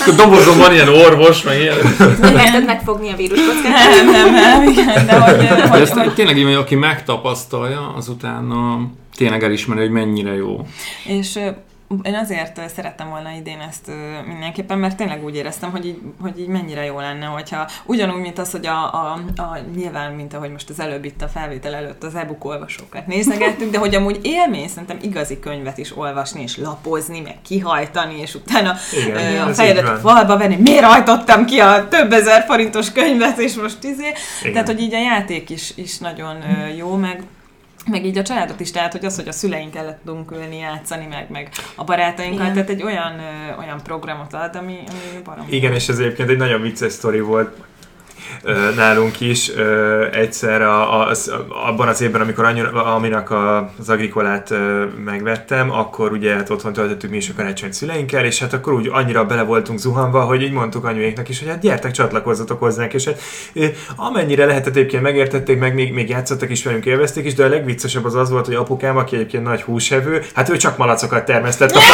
Akkor dobozom van ilyen orvos, meg ilyen. Nem megfogni a víruskockát? Nem, nem, nem, igen, de hogy, De hogy, ezt hogy tényleg így, hogy aki megtapasztalja, azután tényleg elismeri, hogy mennyire jó. És én azért szerettem volna idén ezt mindenképpen, mert tényleg úgy éreztem, hogy így, hogy így mennyire jó lenne, hogyha ugyanúgy, mint az, hogy a, a, a nyilván, mint ahogy most az előbb itt a felvétel előtt az e-book olvasókat nézegettük, de hogy amúgy élmény szerintem igazi könyvet is olvasni, és lapozni, meg kihajtani, és utána Igen, ö, a fejedet a falba venni, miért hajtottam ki a több ezer forintos könyvet, és most izé. Igen. Tehát, hogy így a játék is, is nagyon jó, meg meg így a családot is, tehát hogy az, hogy a szüleink előtt tudunk ülni, játszani, meg, meg a barátainkkal, Igen. tehát egy olyan, ö, olyan programot ad, ami, ami barom. Igen, és ez egyébként egy nagyon vicces sztori volt nálunk is. Egyszer a, a, abban az évben, amikor anyu, aminek a, az agrikolát megvettem, akkor ugye hát otthon töltöttük mi is a karácsonyt szüleinkkel, és hát akkor úgy annyira bele voltunk zuhanva, hogy így mondtuk anyuéknak is, hogy hát gyertek, csatlakozzatok hozzánk, és hát amennyire lehetett egyébként megértették, meg még, még játszottak is velünk, élvezték is, de a legviccesebb az az volt, hogy apukám, aki egyébként nagy húsevő, hát ő csak malacokat termesztett a.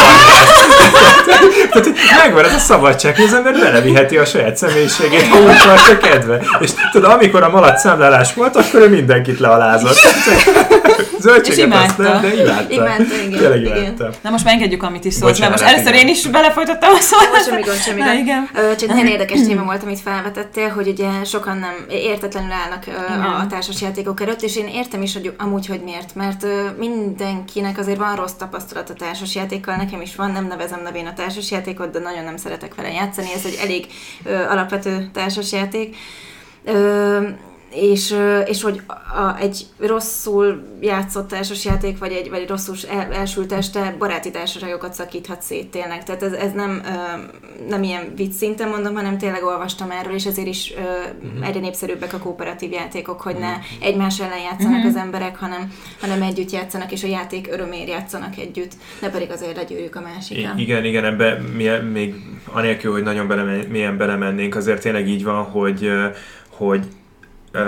Tehát, hogy megvan ez a szabadság, hogy az ember beleviheti a saját személyiségét, ha úgy kedve. És tudod, amikor a malac számlálás volt, akkor ő mindenkit lealázott. Zöldséget És azt nem, de imádta. Imádta, igen, Tényleg igen. imádta. Na most már engedjük, amit is szólsz, mert Bocsánat, most először igen. én is belefolytottam a szót. Most semmi gond, semmi Na, gond. igen. Ö, Csak nagyon érdekes téma volt, amit felvetettél, hogy ugye sokan nem értetlenül állnak ö, Igen. a társasjátékok előtt, és én értem is, hogy amúgy, hogy miért, mert ö, mindenkinek azért van rossz tapasztalat a társasjátékkal, nekem is van, nem nevezem nevén a társasjátékot, de nagyon nem szeretek vele játszani, ez egy elég ö, alapvető társasjáték. Ö, és, és hogy a, egy rosszul játszott társasjáték, vagy egy, vagy egy rosszul el, elsült este baráti társaságokat szakíthat szét tényleg. Tehát ez, ez nem, ö, nem ilyen vicc szinten mondom, hanem tényleg olvastam erről, és ezért is ö, Mhm. egyre népszerűbbek a kooperatív játékok, hogy ne egymás ellen játszanak az emberek, hanem, hanem együtt játszanak, és a játék öröméért játszanak együtt, ne pedig azért legyűrjük a másikat. Igen, igen, ebbe milyen, még anélkül, hogy nagyon bele, milyen belemennénk, azért tényleg így van, hogy, ö, hogy Uh,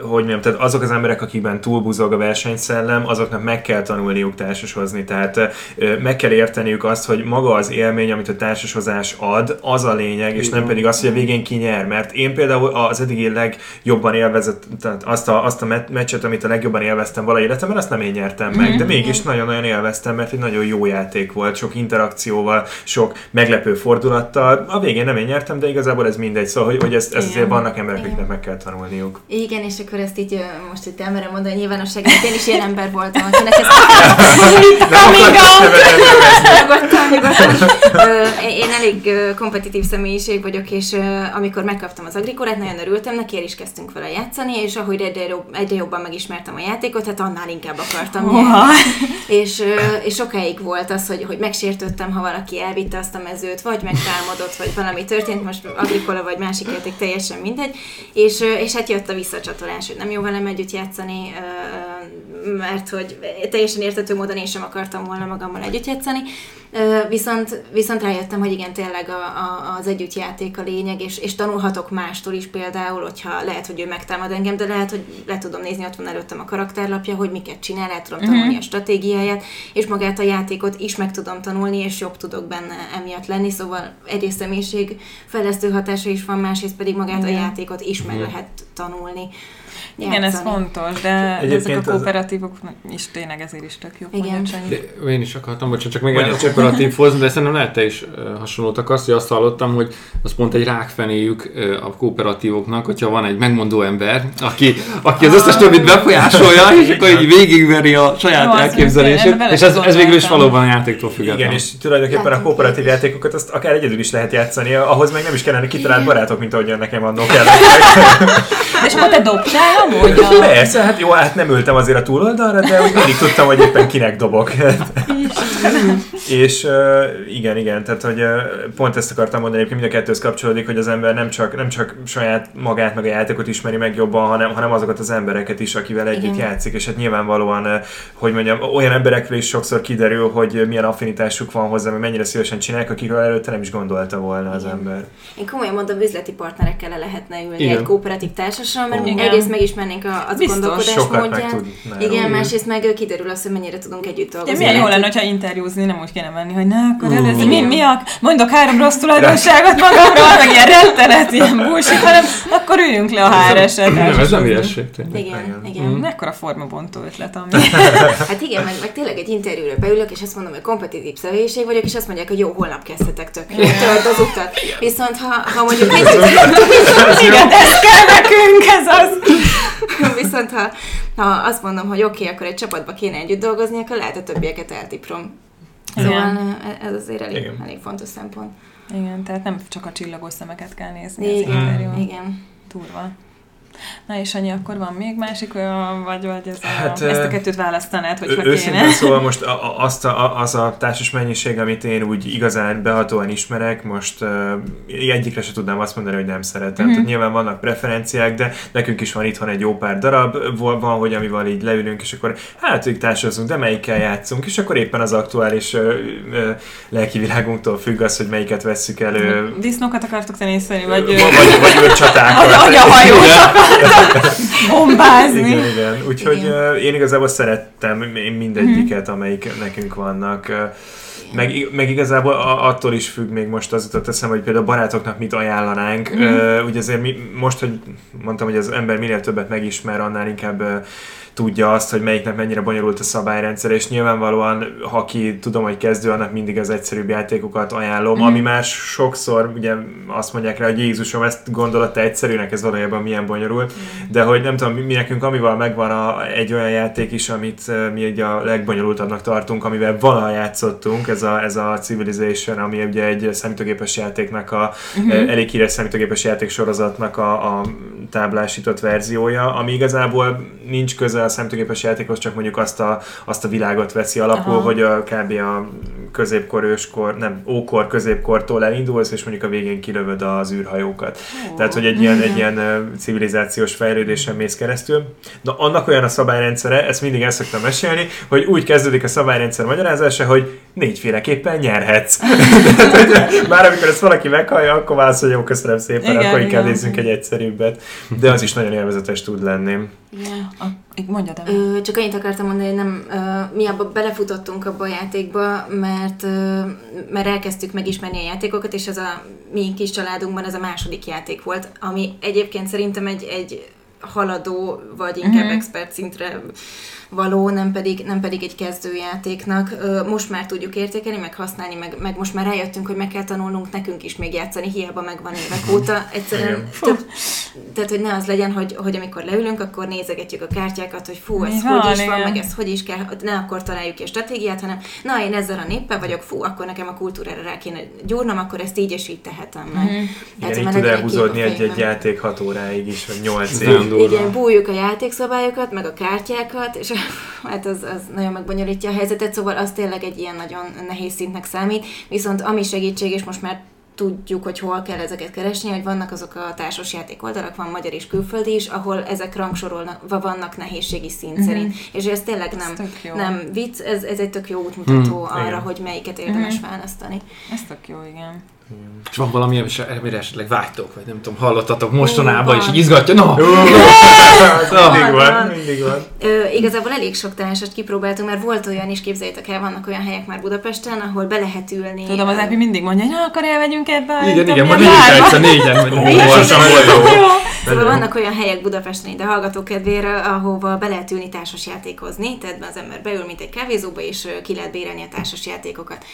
hogy mondjam, tehát azok az emberek, akikben túlbuzog a versenyszellem, azoknak meg kell tanulniuk társashozni, tehát uh, meg kell érteniük azt, hogy maga az élmény, amit a társashozás ad, az a lényeg, és nem pedig az, hogy a végén ki nyer, mert én például az eddigi legjobban élvezett, tehát azt a, azt a meccset, amit a legjobban élveztem vala életemben, azt nem én nyertem meg, de mégis nagyon-nagyon élveztem, mert egy nagyon jó játék volt, sok interakcióval, sok meglepő fordulattal, a végén nem én nyertem, de igazából ez mindegy, szóval, hogy, hogy ezt, ezt azért vannak emberek, akiknek meg kell tanulniuk. Igen, és akkor ezt így most itt elmerem mondani, hogy nyilvánosságban én is ilyen ember voltam, akinek ezt nevedet nevezni. nyugodtan, nyugodtan. Én elég kompetitív személyiség vagyok, és amikor megkaptam az agrikorát, nagyon örültem neki, el is kezdtünk vele játszani, és ahogy egyre, jobb, egyre jobban megismertem a játékot, hát annál inkább akartam. Oha. És, és sokáig volt az, hogy, hogy megsértődtem, ha valaki elvitte azt a mezőt, vagy megtámadott, vagy valami történt, most agrikola vagy másik játék, teljesen mindegy. És, és hát jött a visszacsatolás, hogy nem jó velem együtt játszani, mert hogy teljesen értető módon én sem akartam volna magammal együtt játszani. Viszont, viszont rájöttem, hogy igen, tényleg a, a, az együttjáték a lényeg, és, és tanulhatok mástól is például, hogyha lehet, hogy ő megtámad engem, de lehet, hogy le tudom nézni, ott van előttem a karakterlapja, hogy miket csinál, el tudom tanulni a stratégiáját, és magát a játékot is meg tudom tanulni, és jobb tudok benne emiatt lenni, szóval egyrészt személyiség fejlesztő hatása is van, másrészt pedig magát a Igen. játékot is meg lehet tanulni. Igen, ez játszani. fontos, de ezek Egyébként a az- kooperatívok is tényleg ezért is tök jó. Igen. De én is akartam, bocsánat, csak még egy cseparatívhoz, de szerintem lehet te is ö, hasonlótak azt, hogy azt hallottam, hogy az pont egy rákfenéjük a kooperatívoknak, hogyha van egy megmondó ember, aki, aki az összes többit befolyásolja, és akkor így végigveri a saját Jó, elképzelését, és ez, ez végül is valóban a játéktól független. Igen, és tulajdonképpen a kooperatív játékokat azt akár egyedül is lehet játszani, ahhoz meg nem is kellene kitalált barátok, mint ahogyan nekem annól kell. És akkor te dobtál a... Persze, hát jó, hát nem ültem azért a túloldalra, de úgy mindig tudtam, hogy éppen kinek dobok. és uh, igen, igen, tehát hogy uh, pont ezt akartam mondani, hogy mind a kettőhöz kapcsolódik, hogy az ember nem csak, nem csak saját magát, meg a játékot ismeri meg jobban, hanem, hanem azokat az embereket is, akivel együtt Igen. játszik, és hát nyilvánvalóan, uh, hogy mondjam, olyan emberekről is sokszor kiderül, hogy milyen affinitásuk van hozzá, hogy mennyire szívesen csinálják, akikről előtte nem is gondolta volna az Igen. ember. Én komolyan mondom, üzleti partnerekkel le lehetne ülni Igen. egy kooperatív társasan, mert Igen. egyrészt meg megismernénk a, az Biztos, gondolkodásmódját. Igen, másrészt meg kiderül az, hogy mennyire tudunk együtt dolgozni. Ja, milyen jó lenne, ha interjúzni, nem úgy kéne menni, hogy na, akkor először mi, mi a, mondok három rossz tulajdonságot magamról, meg ilyen rettenet, ilyen bullshit, hanem akkor üljünk le a HR-eset. Nem, ez nem ilyesség. Igen, igen. Mm. Mekkora formabontó ötlet, ami... hát igen, meg, meg tényleg egy interjúra beülök, és azt mondom, hogy kompetitív személyiség vagyok, és azt mondják, hogy jó, holnap kezdhetek tök jó, tölt az utat. Viszont ha, ha mondjuk egy... igen, ez kell nekünk, ez az. Viszont ha, ha azt mondom, hogy oké, okay, akkor egy csapatba kéne együtt dolgozni, akkor lehet a többieket eltiprom. Szóval ez azért elég, elég fontos szempont. Igen, tehát nem csak a csillagos szemeket kell nézni. Igen, igen. Turva. Na és annyi, akkor van még másik olyan, vagy, vagy ez hát, a, ezt a kettőt választanád, hogyha őszintén kéne? szóval most a, azt a, az a társas mennyiség, amit én úgy igazán behatóan ismerek, most uh, egyikre se tudnám azt mondani, hogy nem szeretem. Mm-hmm. Tehát nyilván vannak preferenciák, de nekünk is van itthon egy jó pár darab, van, hogy amivel így leülünk, és akkor hát így társazunk, de melyikkel játszunk, és akkor éppen az aktuális uh, uh, lelkivilágunktól függ az, hogy melyiket vesszük elő. Disznókat akartok tenészteni, vagy... Vagy, vagy, vagy csatákat. bombázni. Igen, igen. Úgyhogy igen. én igazából szerettem én mindegyiket, hmm. amelyik nekünk vannak. Meg, meg igazából attól is függ még most az jutott eszembe, hogy például a barátoknak mit ajánlanánk. Mm. Ugye azért mi, most, hogy mondtam, hogy az ember minél többet megismer, annál inkább tudja azt, hogy melyiknek mennyire bonyolult a szabályrendszer, és nyilvánvalóan, ha ki tudom, hogy kezdő, annak mindig az egyszerűbb játékokat ajánlom, mm. ami más sokszor ugye azt mondják rá, hogy Jézusom, ezt gondolata egyszerűnek, ez valójában milyen bonyolult, mm. de hogy nem tudom, mi, mi nekünk amivel megvan a, egy olyan játék is, amit mi ugye a legbonyolultabbnak tartunk, amivel valaha játszottunk, ez a, ez a Civilization, ami ugye egy számítógépes játéknak a, mm-hmm. elég híres számítógépes játék sorozatnak a, a táblásított verziója, ami igazából nincs köze a számítógépes játékhoz, csak mondjuk azt a, azt a világot veszi alapul, Aha. hogy a kb. a középkor, őskor, nem, ókor, középkortól elindulsz, és mondjuk a végén kilövöd az űrhajókat. Oh. Tehát, hogy egy ilyen, egy ilyen civilizációs fejlődésen mész keresztül. De annak olyan a szabályrendszere, ezt mindig el szoktam mesélni, hogy úgy kezdődik a szabályrendszer magyarázása, hogy négyféleképpen nyerhetsz. már amikor ezt valaki meghallja, akkor válasz, hogy jó, köszönöm szépen, igen, akkor inkább nézzünk egy egyszerűbbet. De az is nagyon élvezetes tud lenni. Igen. Mondjad el. Csak annyit akartam mondani, hogy nem, ö, mi abba belefutottunk abba a játékba, mert, ö, mert elkezdtük megismerni a játékokat, és ez a mi kis családunkban ez a második játék volt, ami egyébként szerintem egy, egy haladó, vagy inkább uh-huh. expert szintre való, nem pedig, nem pedig egy kezdőjátéknak. Most már tudjuk értékelni, meg használni, meg, meg most már rájöttünk, hogy meg kell tanulnunk nekünk is még játszani, hiába megvan évek óta. Egyszerűen több, tehát, hogy ne az legyen, hogy, hogy amikor leülünk, akkor nézegetjük a kártyákat, hogy fú, ez Mi hogy is van, meg ez hogy is kell, ne akkor találjuk ki a stratégiát, hanem na, én ezzel a néppel vagyok, fú, akkor nekem a kultúrára rá kéne gyúrnom, akkor ezt így és így tehetem meg. Mm-hmm. Tehát, Igen, így tud elhúzódni egy, egy játék hat óráig is, vagy nyolc év. Igen, bújjuk a játékszabályokat, meg a kártyákat, és hát az, az nagyon megbonyolítja a helyzetet, szóval az tényleg egy ilyen nagyon nehéz szintnek számít, viszont ami segítség, és most már tudjuk, hogy hol kell ezeket keresni, hogy vannak azok a társasjáték oldalak, van magyar és külföldi is, ahol ezek rangsorolnak, vannak nehézségi szint mm-hmm. szerint. És ez tényleg nem, ez nem vicc, ez, ez egy tök jó útmutató mm, arra, igen. hogy melyiket érdemes mm-hmm. választani. Ez tök jó, igen. És van valami, amire esetleg vágytok, vagy nem tudom, hallottatok mostanában, és így izgatja, no! mindig van, mindig van. Ö, igazából elég sok társat kipróbáltunk, mert volt olyan is, képzeljétek el, vannak olyan helyek már Budapesten, ahol be lehet ülni. Tudom, az Ápi mindig mondja, hogy akkor elmegyünk ebbe. Igen, igen, majd négyen egyszer, négyen, vagy Szóval vannak olyan helyek Budapesten, de hallgatók kedvére, ahova be lehet ülni társas játékozni, tehát az ember beül, mint egy kávézóba, és ki lehet bérelni a társas játékokat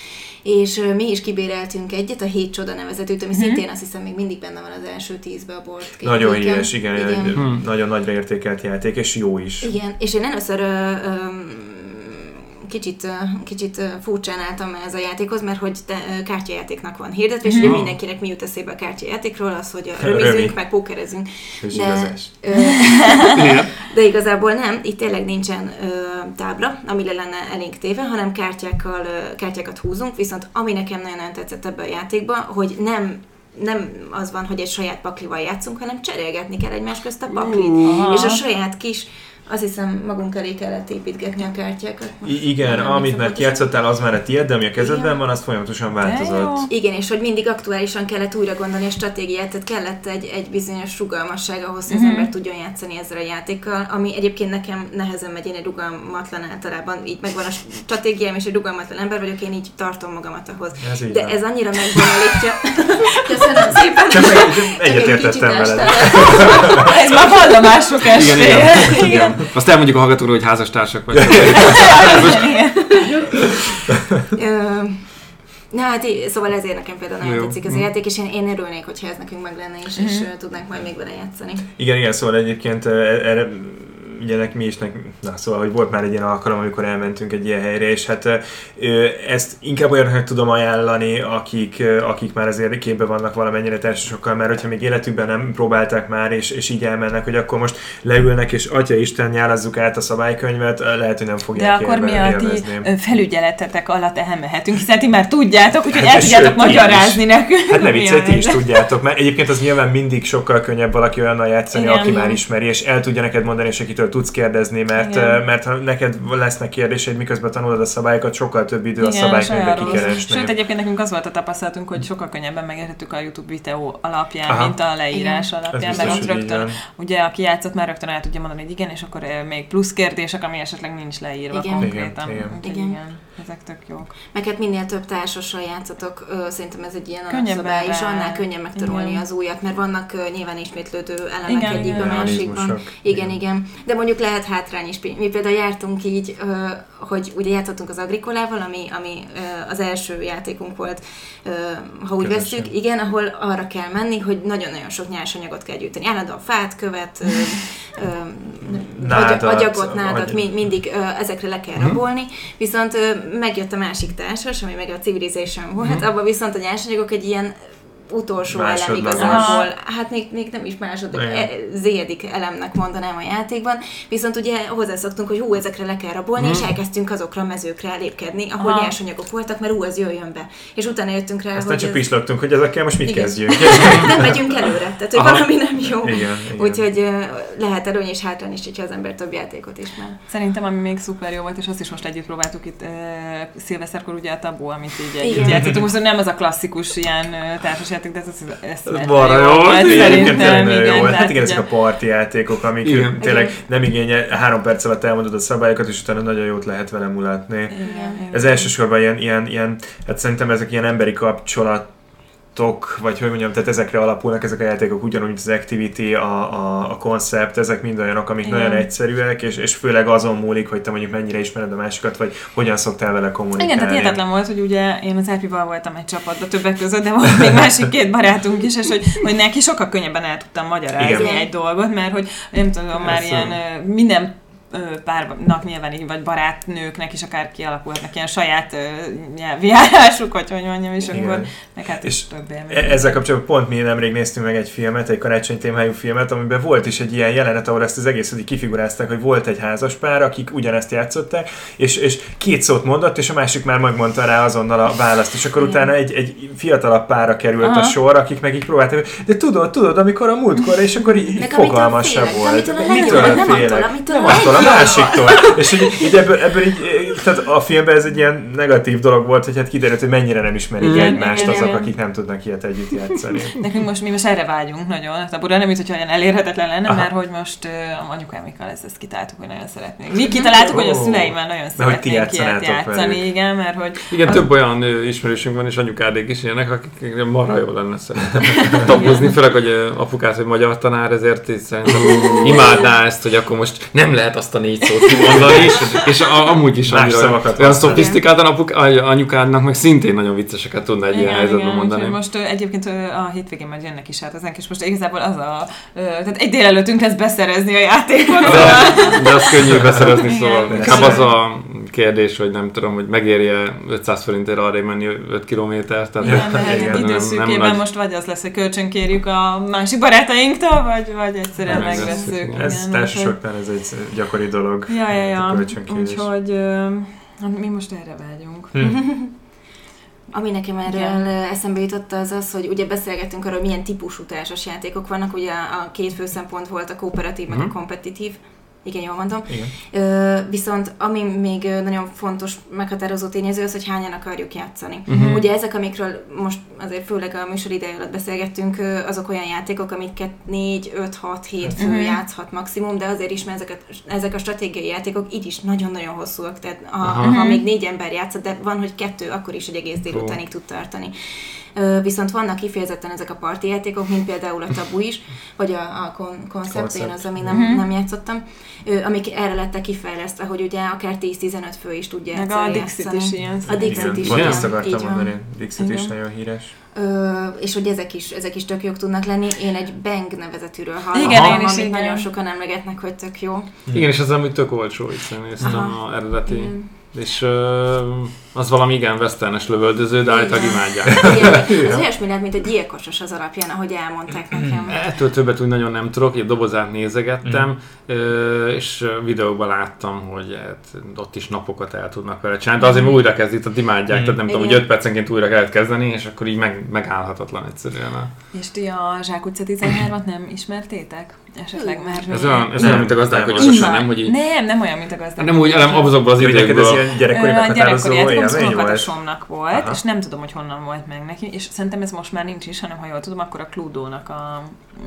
és mi is kibéreltünk egyet, a Hét Csoda nevezetőt, ami uh-huh. szintén azt hiszem még mindig benne van az első tízbe a board Nagyon híres, igen, igen. Hmm. nagyon nagyra értékelt játék, és jó is. Igen, és én először ö, ö, kicsit, kicsit furcsán álltam ez a játékhoz, mert hogy te, kártyajátéknak van hirdetve, és mm. mindenkinek mi jut eszébe a kártyajátékról, az, hogy römizünk, meg pókerezünk. De, de igazából nem, itt tényleg nincsen ö, tábla, ami le lenne elénk téve, hanem kártyákkal, ö, kártyákat húzunk, viszont ami nekem nagyon tetszett ebbe a játékba, hogy nem nem az van, hogy egy saját paklival játszunk, hanem cserélgetni kell egymás közt a paklit. Uh, és a saját kis Azt hiszem, magunk elé kellett építgetni a kártyákat. I- igen, Nem amit már pontosan. kijátszottál, az már a tiéd, de ami a kezedben Igen. van, az folyamatosan változott. Igen, és hogy mindig aktuálisan kellett újra gondolni a stratégiát, tehát kellett egy, egy bizonyos rugalmasság ahhoz, hogy az Mhm. ember tudjon játszani ezzel a játékkal, ami egyébként nekem nehezen megy, én egy rugalmatlan általában, így megvan a stratégiám, és egy rugalmatlan ember vagyok, én így tartom magamat ahhoz. Ez De van. ez annyira megbonyolítja. Köszönöm szépen. Csak egyetértettem veled. Ez már vallomások Igen, esté. igen, igen. Azt elmondjuk a hallgatóról, hogy házastársak vagyunk. Ö, Na hát szóval ezért nekem például nagyon Jó. tetszik ez a Mm. játék, és én, én örülnék, hogyha ez nekünk meg lenne, és, és ö, tudnánk majd még vele játszani. Igen, igen, szóval egyébként erre ugye nek, mi is, nek, na szóval, hogy volt már egy ilyen alkalom, amikor elmentünk egy ilyen helyre, és hát ezt inkább olyanoknak tudom ajánlani, akik, akik már azért képbe vannak valamennyire társasokkal, mert hogyha még életükben nem próbálták már, és, és így elmennek, hogy akkor most leülnek, és Atya Isten nyálazzuk át a szabálykönyvet, lehet, hogy nem De fogják akkor mi a ti felügyeletetek alatt elmehetünk, hiszen ti már tudjátok, úgyhogy Hát, el de tudjátok magyarázni nekünk. Hát ne viccelj, ti is tudjátok, mert egyébként az nyilván mindig sokkal könnyebb valaki olyannal játszani, Igen. aki már ismeri, és el tudja neked mondani, és akitől tudsz kérdezni, mert, Igen. mert ha neked lesznek kérdéseid, miközben tanulod a szabályokat, sokkal több idő a Igen, szabálykönyvbe sajnos. kikeresni. Sőt, egyébként nekünk az volt a tapasztalatunk, hogy sokkal könnyebben megértettük a YouTube videó alapján, Aha. mint a leírás Igen. Alapján, biztos, mert ott rögtön, van. ugye aki játszott már rögtön el tudja mondani, hogy igen, és akkor még plusz kérdések, ami esetleg nincs leírva Igen. konkrétan. Igen, igen. Igen. igen, ezek tök jók. Meg hát minél több társassal játszatok, szerintem ez egy ilyen alapszabály, és annál könnyebb megtanulni Igen. az újat, mert vannak nyilván ismétlődő elemek Igen, egyikben, igen. másikban. Mechanizmusok. Igen, igen. De mondjuk lehet hátrány is. Mi például jártunk így, hogy ugye játszottunk az Agrikolával, ami, ami az első játékunk volt, ha úgy Közösen. veszük, igen, ahol arra kell menni, hogy nagyon-nagyon sok nyersanyagot kell gyűjteni. Állandóan fát, követ, Nádat, agy- agyagot, nádat, agy- mi, mindig ezekre le kell rabolni. Viszont megjött a másik társas, ami meg a Civilization volt, abban viszont a nyersanyagok egy ilyen utolsó elem igazából. Hát még, még nem is második, e, zédik elemnek mondanám a játékban. Viszont ugye hozzászoktunk, hogy hú, ezekre le kell rabolni, és elkezdtünk azokra a mezőkre lépkedni, ahol Aha. nyersanyagok voltak, mert ú, az jöjjön be. És utána jöttünk rá, Aztán hogy csak ez- pislogtunk, hogy ezekkel most mit Igen. kezdjünk. nem megyünk előre, tehát hogy Aha. valami nem jó. Igen, igen. Úgyhogy lehet előny és hátrány is, hogyha az ember több játékot ismer. Szerintem, ami még szuper jó volt, és azt is most együtt próbáltuk itt uh, szilveszterkor, ugye a tabó, amit így együtt Igen. játszottunk. Most nem az a klasszikus ilyen uh, társasjáték, de ez, ez, ez Balra jó, volt, egyébként szerintem, nagyon jó. Hát igen, ezek a party játékok, amik Igen. tényleg Igen. nem igényel, három perc alatt elmondod a szabályokat, és utána nagyon jót lehet vele mulatni. Igen, igen. Ez elsősorban ilyen, ilyen, ilyen, hát szerintem ezek ilyen emberi kapcsolatok, vagy hogy mondjam, tehát ezekre alapulnak ezek a játékok, ugyanúgy mint az Activity, a, a, a Concept, ezek mind olyanok, amik Igen. nagyon egyszerűek, és, és főleg azon múlik, hogy te mondjuk mennyire ismered a másikat, vagy hogyan szoktál vele kommunikálni. Igen, tehát hihetetlen volt, hogy ugye én az Erpival voltam egy csapatban többek között, de volt még másik két barátunk is, és hogy, hogy neki sokkal könnyebben el tudtam magyarázni Igen. egy dolgot, mert hogy nem tudom, már Persze. ilyen minden párnak nyilván így, vagy barátnőknek is akár kialakulhatnak ilyen saját ö, nyelvi járásuk, vagy hogy mondjam, és Igen. akkor meg hát És több élmény. E- Ezzel kapcsolatban pont mi nemrég néztünk meg egy filmet, egy karácsony témájú filmet, amiben volt is egy ilyen jelenet, ahol ezt az egészet így kifigurázták, hogy volt egy házas pár, akik ugyanezt játszották, és, és két szót mondott, és a másik már megmondta rá azonnal a választ, és akkor Igen. utána egy, egy fiatalabb pára került Aha. a sor, akik meg így próbálták, de tudod, tudod, amikor a múltkor, és akkor így, fogalmasabb félek, volt. amitől a nem attól, amitől nem a a másiktól. És így, így ebből, ebből így, tehát a filmben ez egy ilyen negatív dolog volt, hogy hát kiderült, hogy mennyire nem ismerik Igen, egymást igen, azok, igen. akik nem tudnak ilyet együtt játszani. Nekünk most, mi most erre vágyunk nagyon, hát a bura nem, mint hogyha olyan elérhetetlen lenne, Aha. mert hogy most uh, a anyukámikkal ezt, ezt kitaláltuk, hogy nagyon szeretnénk. Mi kitaláltuk, hogy a szüleimmel nagyon hogy szeretnénk ilyet játszani, velük. igen, mert hogy Igen, Az- több olyan ismerősünk van, és anyukádék is ilyenek, akik marha jó lenne szerintem tabuzni, főleg, hogy apukát, hogy magyar tanár, ezért szerintem imádná ezt, hogy akkor most nem lehet azt a négy szót kimondani, és, és a, amúgy is annyira szavakat olyan szofisztikáltan apuk, any- anyukádnak meg szintén nagyon vicceseket tudna egy ilyen helyzetben mondani. úgyhogy most egyébként a hétvégén majd jönnek is hát ezenk, és most igazából az a, tehát egy délelőttünk lesz beszerezni a játékot. De, szóval- de az könnyű beszerezni, Igen. szóval inkább az a kérdés, hogy nem tudom, hogy megérje 500 forintért arra menni 5 kilométert. Tehát Igen, de hát Igen, egy nem- időszűkében nagy- most vagy az lesz, hogy kölcsönkérjük a másik barátainktól, vagy, vagy egyszerűen Megveszünk, igen. igen, Ez úgyhogy- társaságban ez egy gyakori dolog. Ja, ja, ja. Úgyhogy hát mi most erre vágyunk. Hm. Ami nekem erről Igen. eszembe jutott az az, hogy ugye beszélgettünk arról, hogy milyen típusú társas játékok vannak, ugye a két fő szempont volt a kooperatív, meg a Mhm. kompetitív. Igen, jól mondom. Igen. Ö, viszont ami még nagyon fontos meghatározó tényező az, hogy hányan akarjuk játszani. Mhm. Uh-huh. Ugye ezek, amikről most azért főleg a műsor ideje alatt beszélgettünk, azok olyan játékok, amiket 4, 5, 6, 7 fő Mhm. uh-huh. játszhat maximum, de azért is, mert ezek a, ezek a stratégiai játékok így is nagyon-nagyon hosszúak, tehát ha, Aha. ha még négy ember játszott, de van, hogy kettő, akkor is egy egész délutánig tud tartani. Viszont vannak kifejezetten ezek a parti játékok, mint például a Tabu is, vagy a, a kon- Concept, én az, ami nem, Mhm. nem játszottam, amik erre lettek kifejlesztve, hogy ugye akár 10-15 fő is tudja Meg a Dixit játszani. is ilyen. A Dixit Igen, is, igen, ezt így akartam van. mondani, Dixit is nagyon híres. Ö, és hogy ezek is, ezek is tök jók tudnak lenni. Én egy Bang nevezetűről hallottam, Igen, én is, amit igen. nagyon sokan emlegetnek, hogy tök jó. Igen, és az amúgy tök olcsó, hiszen néztem Aha. a eredeti. Igen. És ö, az valami igen westernes lövöldöző, de állítólag imádják. Igen, az olyasmi lehet, mint egy gyilkosos az alapján, ahogy elmondták nekem. Ettől többet úgy nagyon nem tudok, egy dobozát nézegettem, ö, és ö, videókban láttam, hogy hát, ott is napokat el tudnak vele csinálni, de azért mert újra kezdik, tehát imádják, tehát nem tudom, hogy Igen. 5 percenként újra kellett kezdeni, és akkor így meg, megállhatatlan egyszerűen. És ti a Zsák utca 13-at nem ismertétek? Esetleg már Ez olyan, ez Nem, olyan, mint a gazdálkodás, nem, hogy így, Nem, nem olyan, mint a gazdák. nem úgy, nem azokból az neked ez időkből. ilyen gyerekkori a meghatározó gyerekkori élmény volt? volt, Aha. és nem tudom, hogy honnan volt meg neki, és szerintem ez most már nincs is, hanem ha jól tudom, akkor a Cluedo-nak a,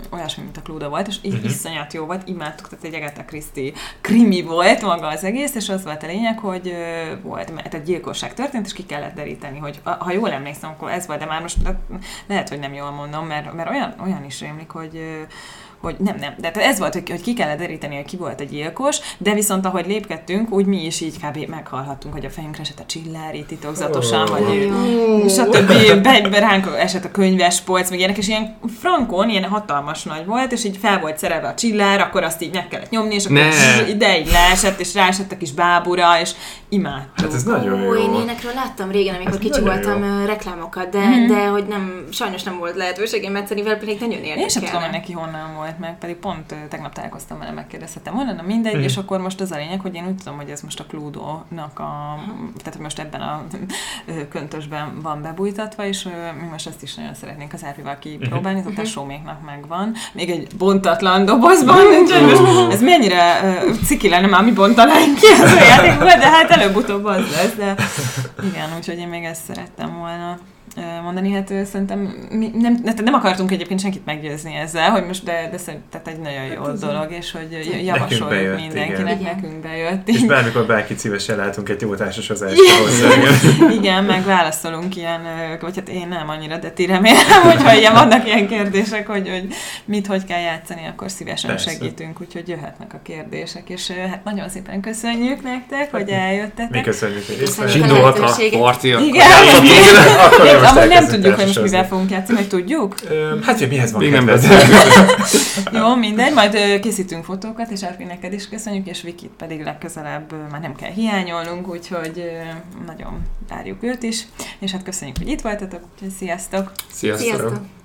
olyasmi, mint a Cluedo volt, és így Mhm. iszonyat jó volt, imádtuk, tehát egy Agatha Christie krimi volt maga az egész, és az volt a lényeg, hogy volt, mert egy gyilkosság történt, és ki kellett deríteni, hogy a- ha jól emlékszem, akkor ez volt, de már most de lehet, hogy nem jól mondom, mert, mert olyan, olyan is rémlik, hogy hogy nem, nem, de tehát ez volt, hogy, hogy ki kellett deríteni, hogy ki volt a gyilkos, de viszont ahogy lépkedtünk, úgy mi is így kb. meghallhattunk, hogy a fejünkre esett a csillári titokzatosan, Ó. vagy Jó. stb. Be, ránk esett a könyves polc, meg ilyenek, és ilyen frankon, ilyen hatalmas nagy volt, és így fel volt szerelve a csillár, akkor azt így meg kellett nyomni, és akkor Ne. ide így leesett, és ráesett a kis bábura, és imádtuk. Hát ez nagyon Ó, én jó. ilyenekről láttam régen, amikor Ez kicsi voltam jó. reklámokat, de, Mhm. de hogy nem, sajnos nem volt lehetőségem egyszerűen, mivel pedig nagyon érdekel. Én sem tudom, hogy neki honnan volt meg, pedig pont tegnap találkoztam vele, megkérdeztem volna, na mindegy, Mhm. és akkor most az a lényeg, hogy én úgy tudom, hogy ez most a Cluedo-nak a, tehát hogy most ebben a köntösben van bebújtatva, és mi most ezt is nagyon szeretnénk az Árpival kipróbálni, Mhm. ez a tesóméknak megvan, még egy bontatlan dobozban, úgyhogy most ez mennyire ciki lenne már mi bontanánk ki az a játékból, de hát előbb-utóbb az lesz, de igen, úgyhogy én még ezt szerettem volna mondani, hát szerintem mi nem, nem akartunk egyébként senkit meggyőzni ezzel, hogy most de, de szerintem tehát egy nagyon jó ez- dolog, és hogy javasoljuk bejött, mindenkinek, igen. nekünk bejött. És bármikor bárki szívesen látunk egy jó társasozást hozzá. Igen, meg válaszolunk ilyen, vagy hát én nem annyira, de ti remélem, hogyha ilyen vannak ilyen kérdések, hogy, hogy mit, hogy kell játszani, akkor szívesen Persze. segítünk, úgyhogy jöhetnek a kérdések, és hát nagyon szépen köszönjük nektek, hogy eljöttetek. Mi köszönjük, részt Zsindulhat a parti, akkor Igen, Akkor Én, most amúgy nem tudjuk, hogy most mivel fogunk játszani, hogy tudjuk? Hát, hogy mihez van Még nem? Jó, mindegy, majd készítünk fotókat, és Árpi neked is köszönjük, és Vikit pedig legközelebb már nem kell hiányolnunk, úgyhogy nagyon várjuk őt is, és hát köszönjük, hogy itt voltatok, úgyhogy sziasztok! Sziasztok! Sziasztok!